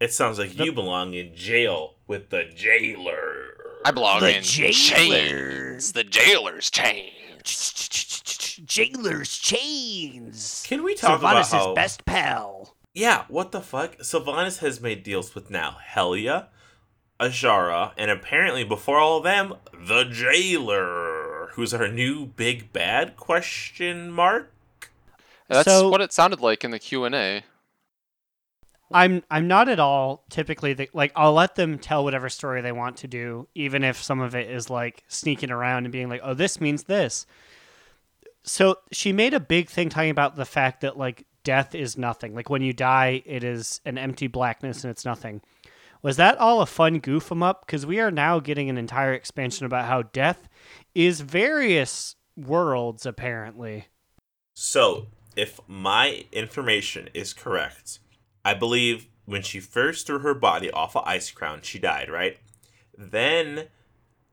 It sounds like you belong in jail with the jailer.
I belong
The
in
jailer.
chains. The jailer's chain.
Jailer's chains.
Can we talk about
Sylvanas'
how?
best pal.
Yeah, what the fuck? Sylvanas has made deals with now Helya, Ajara, and apparently before all of them, the jailer, who's our new big bad? Question mark.
That's
So-
what it sounded like in the Q and A.
I'm I'm not at all typically the, like I'll let them tell whatever story they want to do, even if some of it is like sneaking around and being like, "Oh, this means this." So she made a big thing talking about the fact that like death is nothing. Like when you die, it is an empty blackness and it's nothing. Was that all a fun goof 'em up? Because we are now getting an entire expansion about how death is various worlds apparently.
So, if my information is correct, I believe when she first threw her body off of Icecrown, she died, right? Then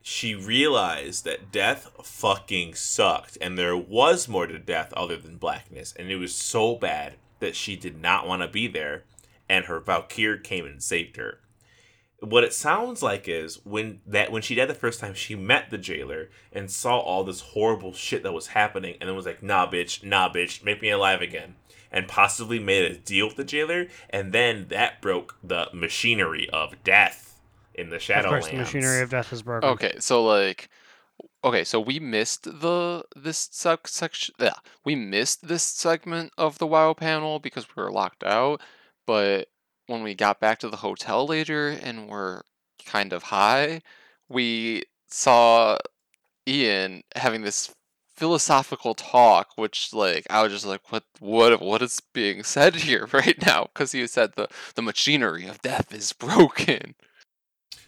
she realized that death fucking sucked, and there was more to death other than blackness, and it was so bad that she did not want to be there, and her Valkyr came and saved her. What it sounds like is when that when she died the first time, she met the jailer and saw all this horrible shit that was happening, and then was like, "Nah, bitch, nah, bitch, make me alive again," and possibly made a deal with the jailer, and then that broke the machinery of death in the
of course, the
Shadowlands.
machinery of death is broken.
Okay, so like, okay, so we missed the this sec- section. Yeah, we missed this segment of the WoW panel because we were locked out. But when we got back to the hotel later and were kind of high, we saw Ian having this philosophical talk, which like I was just like, what, what, what is being said here right now? Because he said the the machinery of death is broken.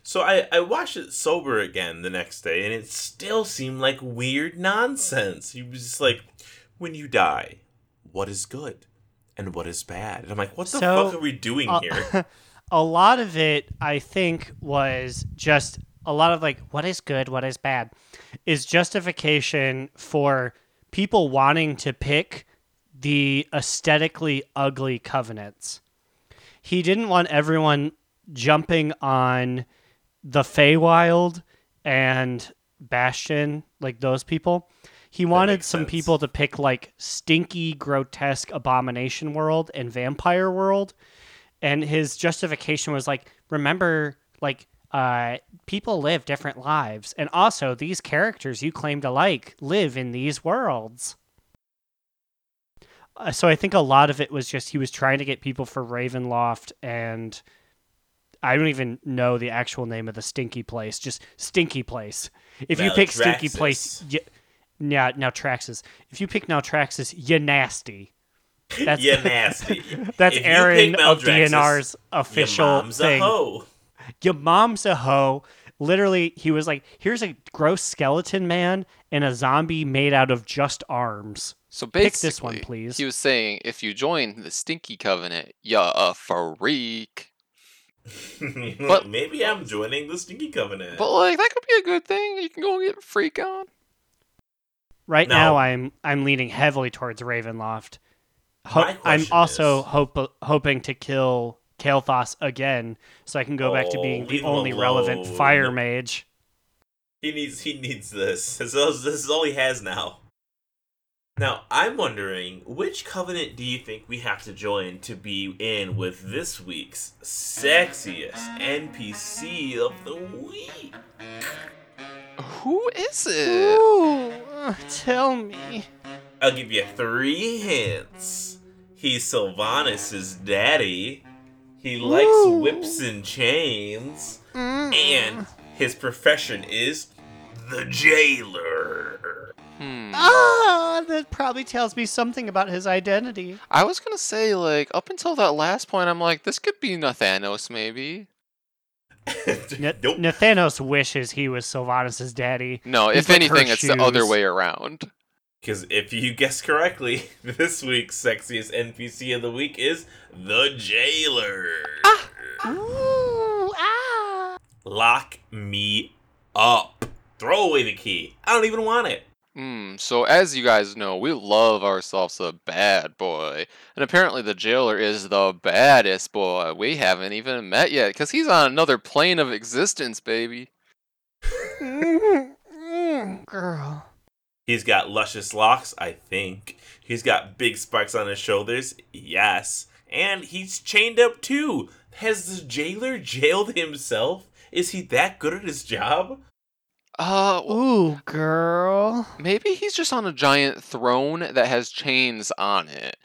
So I, I watched it sober again the next day, and it still seemed like weird nonsense. He was just like, when you die, what is good and what is bad? And I'm like, what the
So,
fuck are we doing
Uh,
here?
a lot of it i think was just a lot of like what is good what is bad is justification for people wanting to pick the aesthetically ugly covenants he didn't want everyone jumping on the Feywild and Bastion, like those people. He wanted some
sense.
people to pick like stinky, grotesque abomination world and vampire world. And his justification was like, remember, like, uh, people live different lives. And also, these characters you claim to like live in these worlds. Uh, so I think a lot of it was just he was trying to get people for Revendreth and I don't even know the actual name of the stinky place, just stinky place. If you pick stinky place, you, yeah, Maldraxxus. If you pick Maldraxxus, you nasty. That's
you nasty.
That's
If
Aaron of DNR's official thing.
A hoe.
Your mom's a hoe. Literally, he was like, "Here's a gross skeleton man and a zombie made out of just arms."
So
Pick this one, please.
he was saying if you join the Stinky Covenant, you're a freak. But-
Maybe I'm joining the Stinky Covenant.
But like that could be a good thing. You can go and get freak on.
Right
No.
now, I'm I'm leaning heavily towards Revendreth. Ho- I'm also
is-
hope hoping to kill Kael'thas again, so I can go back to
Oh,
being the
leave him
only relevant fire mage.
He needs he needs this. This is, this is all he has now. Now, I'm wondering which covenant do you think we have to join to be in with this week's sexiest NPC of the week?
Who is it?
Ooh, tell me.
I'll give you three hints. He's Sylvanas' daddy. He likes
Ooh.
whips and chains. And his profession is the jailer.
Hmm.
Ah, that probably tells me something about his identity.
I was gonna say like up until that last point, I'm like this could be Nathanos maybe.
N-
nope.
Nathanos wishes he was Sylvanas' daddy.
No,
He's
if
like
anything, it's the other way around.
Because if you guess correctly, this week's sexiest NPC of the week is the Jailer. Ooh. Lock me up. Throw away the key. I don't even want it.
Hmm, so as you guys know, we love ourselves a bad boy. And apparently the jailer is the baddest boy we haven't even met yet, because he's on another plane of existence, baby.
Girl.
He's got luscious locks, I think. He's got big spikes on his shoulders, yes. And he's chained up too. Has the jailer jailed himself? Is he that good at his job?
Uh, w-
Ooh, girl.
maybe he's just on a giant throne that has chains on it.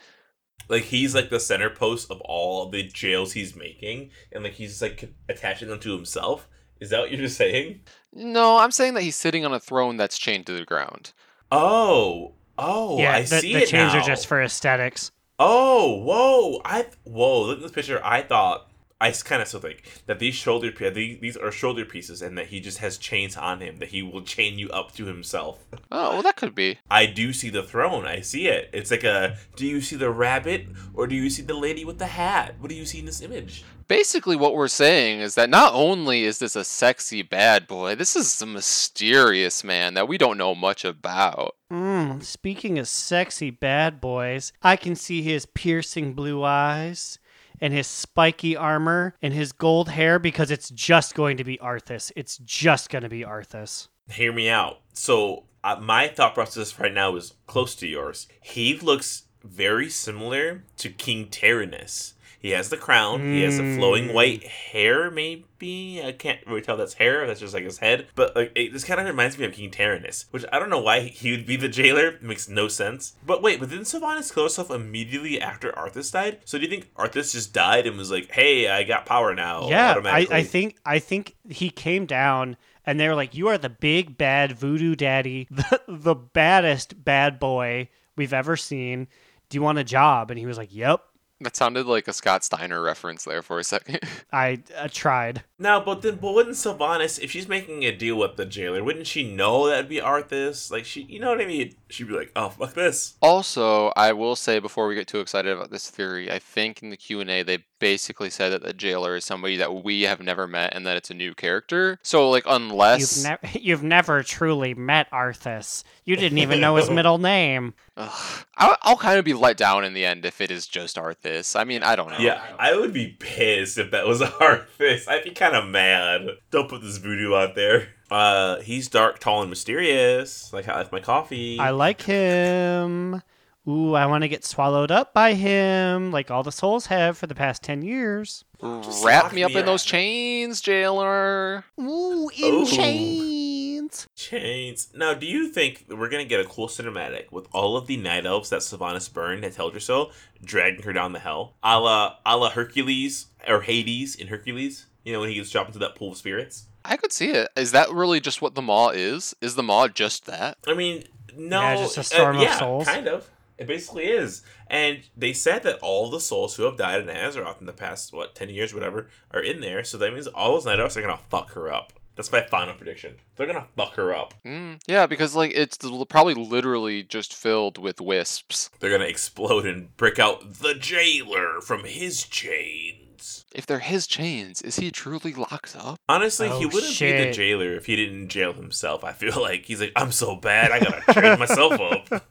Like he's like the center post of all the jails he's making, and like he's like attaching them to himself. Is that what you're just saying?
No, I'm saying that he's sitting on a throne that's chained to the ground.
Oh, oh,
yeah,
I
the,
see
the
it
chains
now.
are just for aesthetics.
Oh, whoa! I whoa! Look at this picture. I thought I kind of still think that these shoulder these, these are shoulder pieces, and that he just has chains on him that he will chain you up to himself.
Oh, well, that could be.
I do see the throne. I see it. It's like a. Do you see the rabbit or do you see the lady with the hat? What do you see in this image?
Basically, what we're saying is that not only is this a sexy bad boy, this is a mysterious man that we don't know much about.
Mm, speaking of sexy bad boys, I can see his piercing blue eyes and his spiky armor and his gold hair because it's just going to be Arthas. It's just going to be Arthas.
Hear me out. So uh, my thought process right now is close to yours. He looks very similar to King Terenas. He has the crown. He has the flowing
Mm.
white hair. Maybe I can't really tell that's hair. That's just like his head. But like it, this kind of reminds me of King Terenas, which I don't know why he would be the jailer. It makes no sense. But wait, but didn't Sylvanas kill herself immediately after Arthas died? So do you think Arthas just died and was like, "Hey, I got power now"?
yeah, I. I think I think he came down and they were like, "You are the big bad voodoo daddy, the, the baddest bad boy we've ever seen. Do you want a job?" And he was like, "Yep."
That sounded like a Scott Steiner reference there for a second.
I uh, tried.
No, but then, but wouldn't Sylvanas, if she's making a deal with the jailer, wouldn't she know that'd be Arthas? Like, she, you know what I mean? She'd be like, oh, fuck this.
also, I will say before we get too excited about this theory, I think in the Q&A they basically said that the jailer is somebody that we have never met and that it's a new character. So like unless
You've, never you've never truly met Arthas. You didn't even know his middle name.
Ugh. I'll, I'll kind of be let down in the end if it is just Arthas. I mean, I don't know.
Yeah, I would be pissed if that was Arthas. I'd be kind of mad. Don't put this voodoo out there. Uh, he's dark, tall, and mysterious. Like, I like my coffee.
I like him. Ooh, I want to get swallowed up by him, like all the souls have for the past 10 years.
Just
Wrap me up
me
in those chains, jailer.
Ooh,
in Ooh.
chains.
Chains. Now, do you think we're gonna get a cool cinematic with all of the night elves that Sylvanas burned and held her Teldrassil dragging her down the hell, a la, a la Hercules or Hades in Hercules? You know when he gets dropped into that pool of spirits.
I could see it. Is that really just what the maw is? Is the maw just that?
I mean, no,
Yeah, just a
uh,
storm of
yeah,
souls.
kind of. It basically is. And they said that all the souls who have died in Azeroth in the past what ten years, whatever, are in there. So that means all those night elves are gonna fuck her up. That's my final prediction. They're gonna fuck her up.
Mm, yeah, because like it's probably literally just filled with wisps.
They're gonna explode and break out the jailer from his chains.
If they're his chains, is he truly locked up?
Honestly, he
Oh,
wouldn't be the jailer if he didn't jail himself. I feel like he's like, I'm so bad, I gotta train myself up.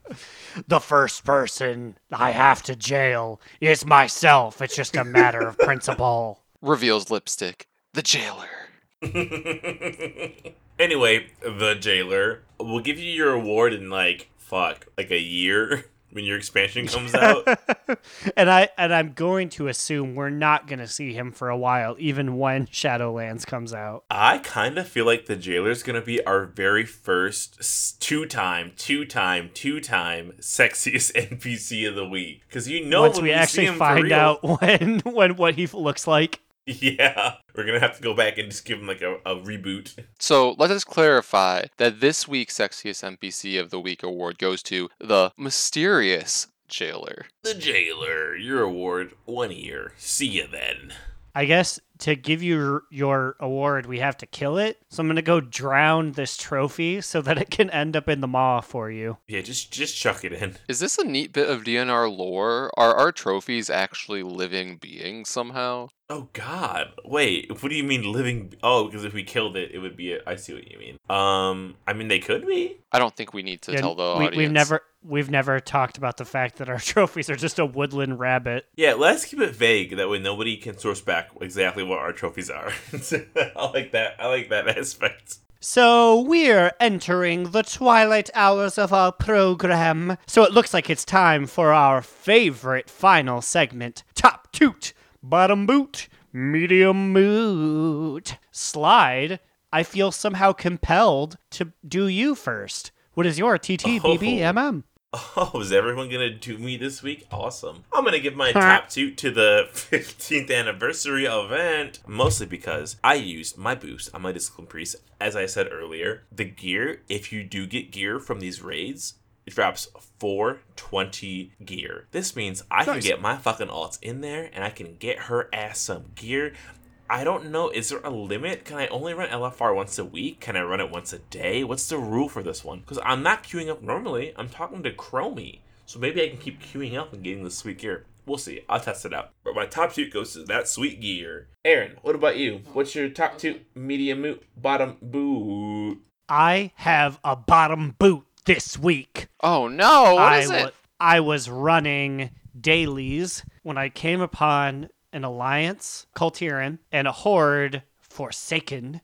The first person I have to jail is myself. It's just a matter of principle.
Reveals lipstick. The jailer.
anyway, the jailer will give you your award in like fuck, like a year when your expansion comes out.
and I and I'm going to assume we're not going to see him for a while even when Shadowlands comes out.
I kind of feel like the jailer's gonna be our very first two-time, two-time, two-time sexiest NPC of the week. Because you know
Once
when
we actually find out when when what he looks like.
Yeah, we're gonna have to go back and just give him like a, a reboot.
So let us clarify that this week's sexiest NPC of the week award goes to the mysterious jailer.
The jailer, your award, one year. See ya then.
I guess to give you your award, we have to kill it. So I'm gonna go drown this trophy so that it can end up in the maw for you.
Yeah, just just chuck it in.
Is this a neat bit of DNR lore? Are our trophies actually living beings somehow?
Oh God! Wait, what do you mean living? Oh, because if we killed it, it would be. A, I see what you mean. Um, I mean they could be.
I don't think we need to
Yeah,
tell the
we,
audience.
we've never we've never talked about the fact that our trophies are just a woodland rabbit.
Yeah, let's keep it vague. That way, nobody can source back exactly what our trophies are. I like that. I like that aspect.
So we're entering the twilight hours of our program. So it looks like it's time for our favorite final segment Top Toot, Bottom Boot, Medium Moot. Slide, I feel somehow compelled to do you first. What is your TTBBMM?
Oh, Oh, is everyone gonna do me this week? Awesome. I'm gonna give my top toot to the 15th anniversary event, mostly because I used my boost on my Discipline Priest. As I said earlier, the gear, if you do get gear from these raids, it drops 420 gear. This means I can get my fucking alts in there and I can get her ass some gear. I don't know. Is there a limit? Can I only run LFR once a week? Can I run it once a day? What's the rule for this one? Because I'm not queuing up normally. I'm talking to Chromie. So maybe I can keep queuing up and getting the sweet gear. We'll see. I'll test it out. But my top two goes to that sweet gear. Aaron, what about you? What's your top two medium moot bottom boot?
I have a bottom boot this week.
Oh no! What
I
is it?
wa- I was running dailies when I came upon an alliance, Kul Tiran, and a horde, Forsaken,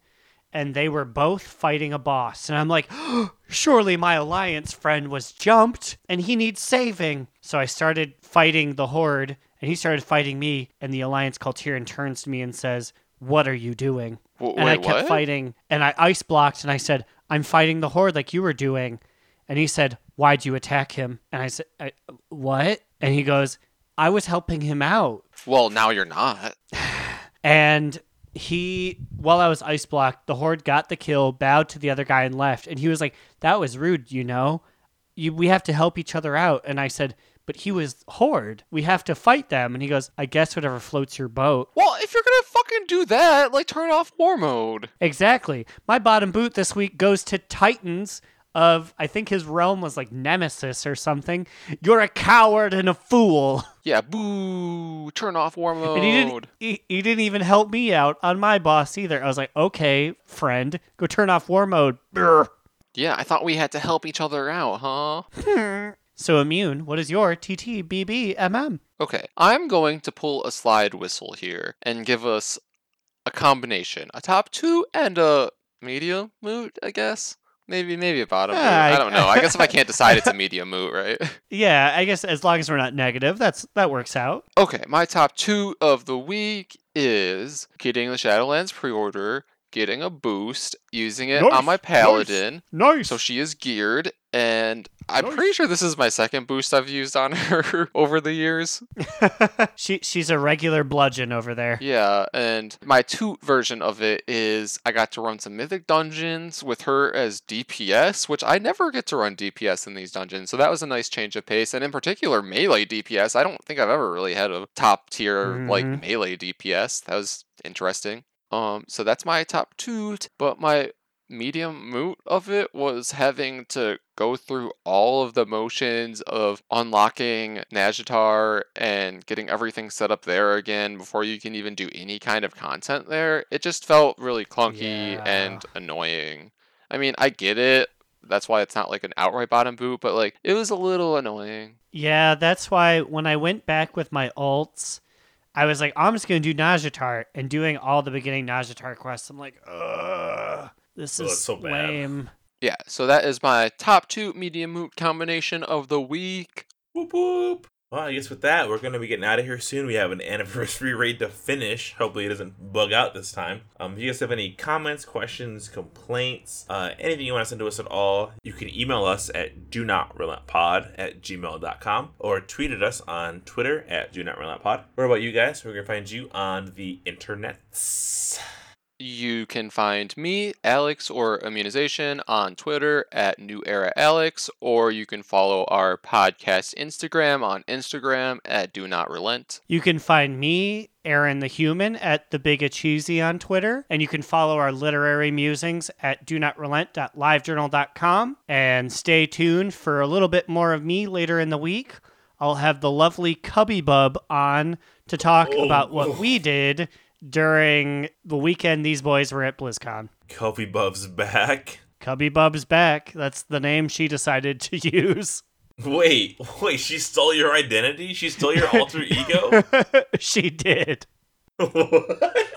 and they were both fighting a boss. And I'm like, surely my alliance friend was jumped and he needs saving. So I started fighting the horde, and he started fighting me. And the alliance Kul Tiran turns to me and says, What are you doing?
W-
and I kept
what?
fighting, and I ice blocked, and I said, "I'm fighting the horde like you were doing," and he said, "Why'd you attack him?" And I said, I, "What?" And he goes, "I was helping him out,"
Well, now you're not.
and he, while I was ice blocked, the horde got the kill, bowed to the other guy, and left. And he was like, "That was rude, you know. You, we have to help each other out." And I said. But he was horde. We have to fight them. And he goes, I guess whatever floats your boat.
Well, if you're gonna fucking do that, like turn off war mode.
Exactly. My bottom boot this week goes to Titans of I think his realm was like Nemesis or something. You're a coward and a fool.
Yeah, boo! Turn off war mode.
And he didn't he, he didn't even help me out on my boss either. I was like, "Okay, friend, go turn off war mode." Brr.
Yeah, I thought we had to help each other out, huh?
So immune, what is your TTBBMM?
Okay, I'm going to pull a slide whistle here and give us a combination, a top two and a medium mood, I guess. Maybe, maybe a bottom.
Yeah, I-
I don't know. I guess if I can't decide, it's a medium moot, right?
Yeah, I guess as long as we're not negative, that's that works out.
Okay, my top two of the week is getting the Shadowlands pre-order, getting a boost, using it
Nice,
on my paladin.
Nice.
So she is geared, and I'm
Nice.
pretty sure this is my second boost I've used on her over the years.
she she's a regular bludgeon over there.
Yeah, and my toot version of it is I got to run some mythic dungeons with her as DPS, which I never get to run DPS in these dungeons. So that was a nice change of pace, and in particular melee DPS. I don't think I've ever really had a top tier like
Mhm.
melee DPS. That was interesting. Um, so that's my top two, but my medium moot of it was having to go through all of the motions of unlocking Nazjatar and getting everything set up there again before you can even do any kind of content there. It just felt really clunky
Yeah.
and annoying. I mean, I get it. That's why it's not like an outright bottom boot, but like it was a little annoying.
Yeah, that's why when I went back with my alts, I was like, I'm just gonna do Nazjatar and doing all the beginning Nazjatar quests. I'm like, ugh, this
Oh,
is
it's so bad.
lame.
Yeah, so that is my top two medium moot combination of the week.
Whoop whoop. Well, I guess with that, we're gonna be getting out of here soon. We have an anniversary raid to finish. Hopefully, it doesn't bug out this time. Um, if you guys have any comments, questions, complaints, uh, anything you want to send to us at all, you can email us at do not relent pod at gmail.com or tweet at us on Twitter at do not relent pod. What about you guys? We're gonna find you on the internets.
You can find me, Alex, or Immunization on Twitter at New Era Alex, or you can follow our podcast Instagram on Instagram at Do Not Relent.
You can find me, Aaron the Human, at The Big Cheesy on Twitter, and you can follow our literary musings at do not relent.livejournal.com. And stay tuned for a little bit more of me later in the week. I'll have the lovely Cubby Bub on to talk
Oh,
about what
oh.
we did during the weekend these boys were at BlizzCon.
Kobe Bub's back.
Cubby Bub's back. That's the name she decided to use.
Wait, wait, she stole your identity? She stole your alter ego?
she did.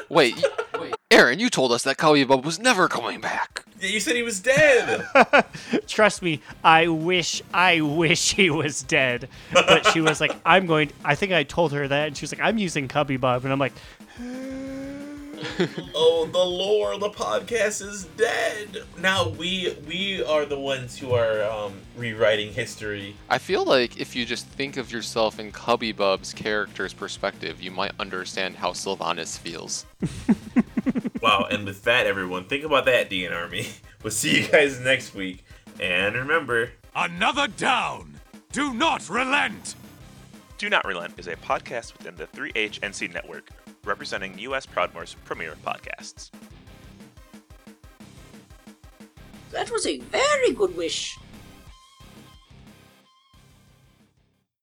Wait, y- Aaron, you told us that Cubby Bub was never coming back.
Yeah, you said he was dead.
Trust me, I wish, I wish he was dead. But she was like, I'm going, I think I told her that, and she was like, I'm using Cubby Bub. And I'm like,
oh, the lore, the podcast is dead. Now we we are the ones who are um, rewriting history.
I feel like if you just think of yourself in Cubby Bub's character's perspective, you might understand how Sylvanas feels.
Wow, and with that, everyone, think about that, DN Army. We'll see you guys next week. And remember,
Another down! Do not relent!
Do Not Relent is a podcast within the 3HNC network, representing U.S. Proudmoore's premier podcasts.
That was a very good wish.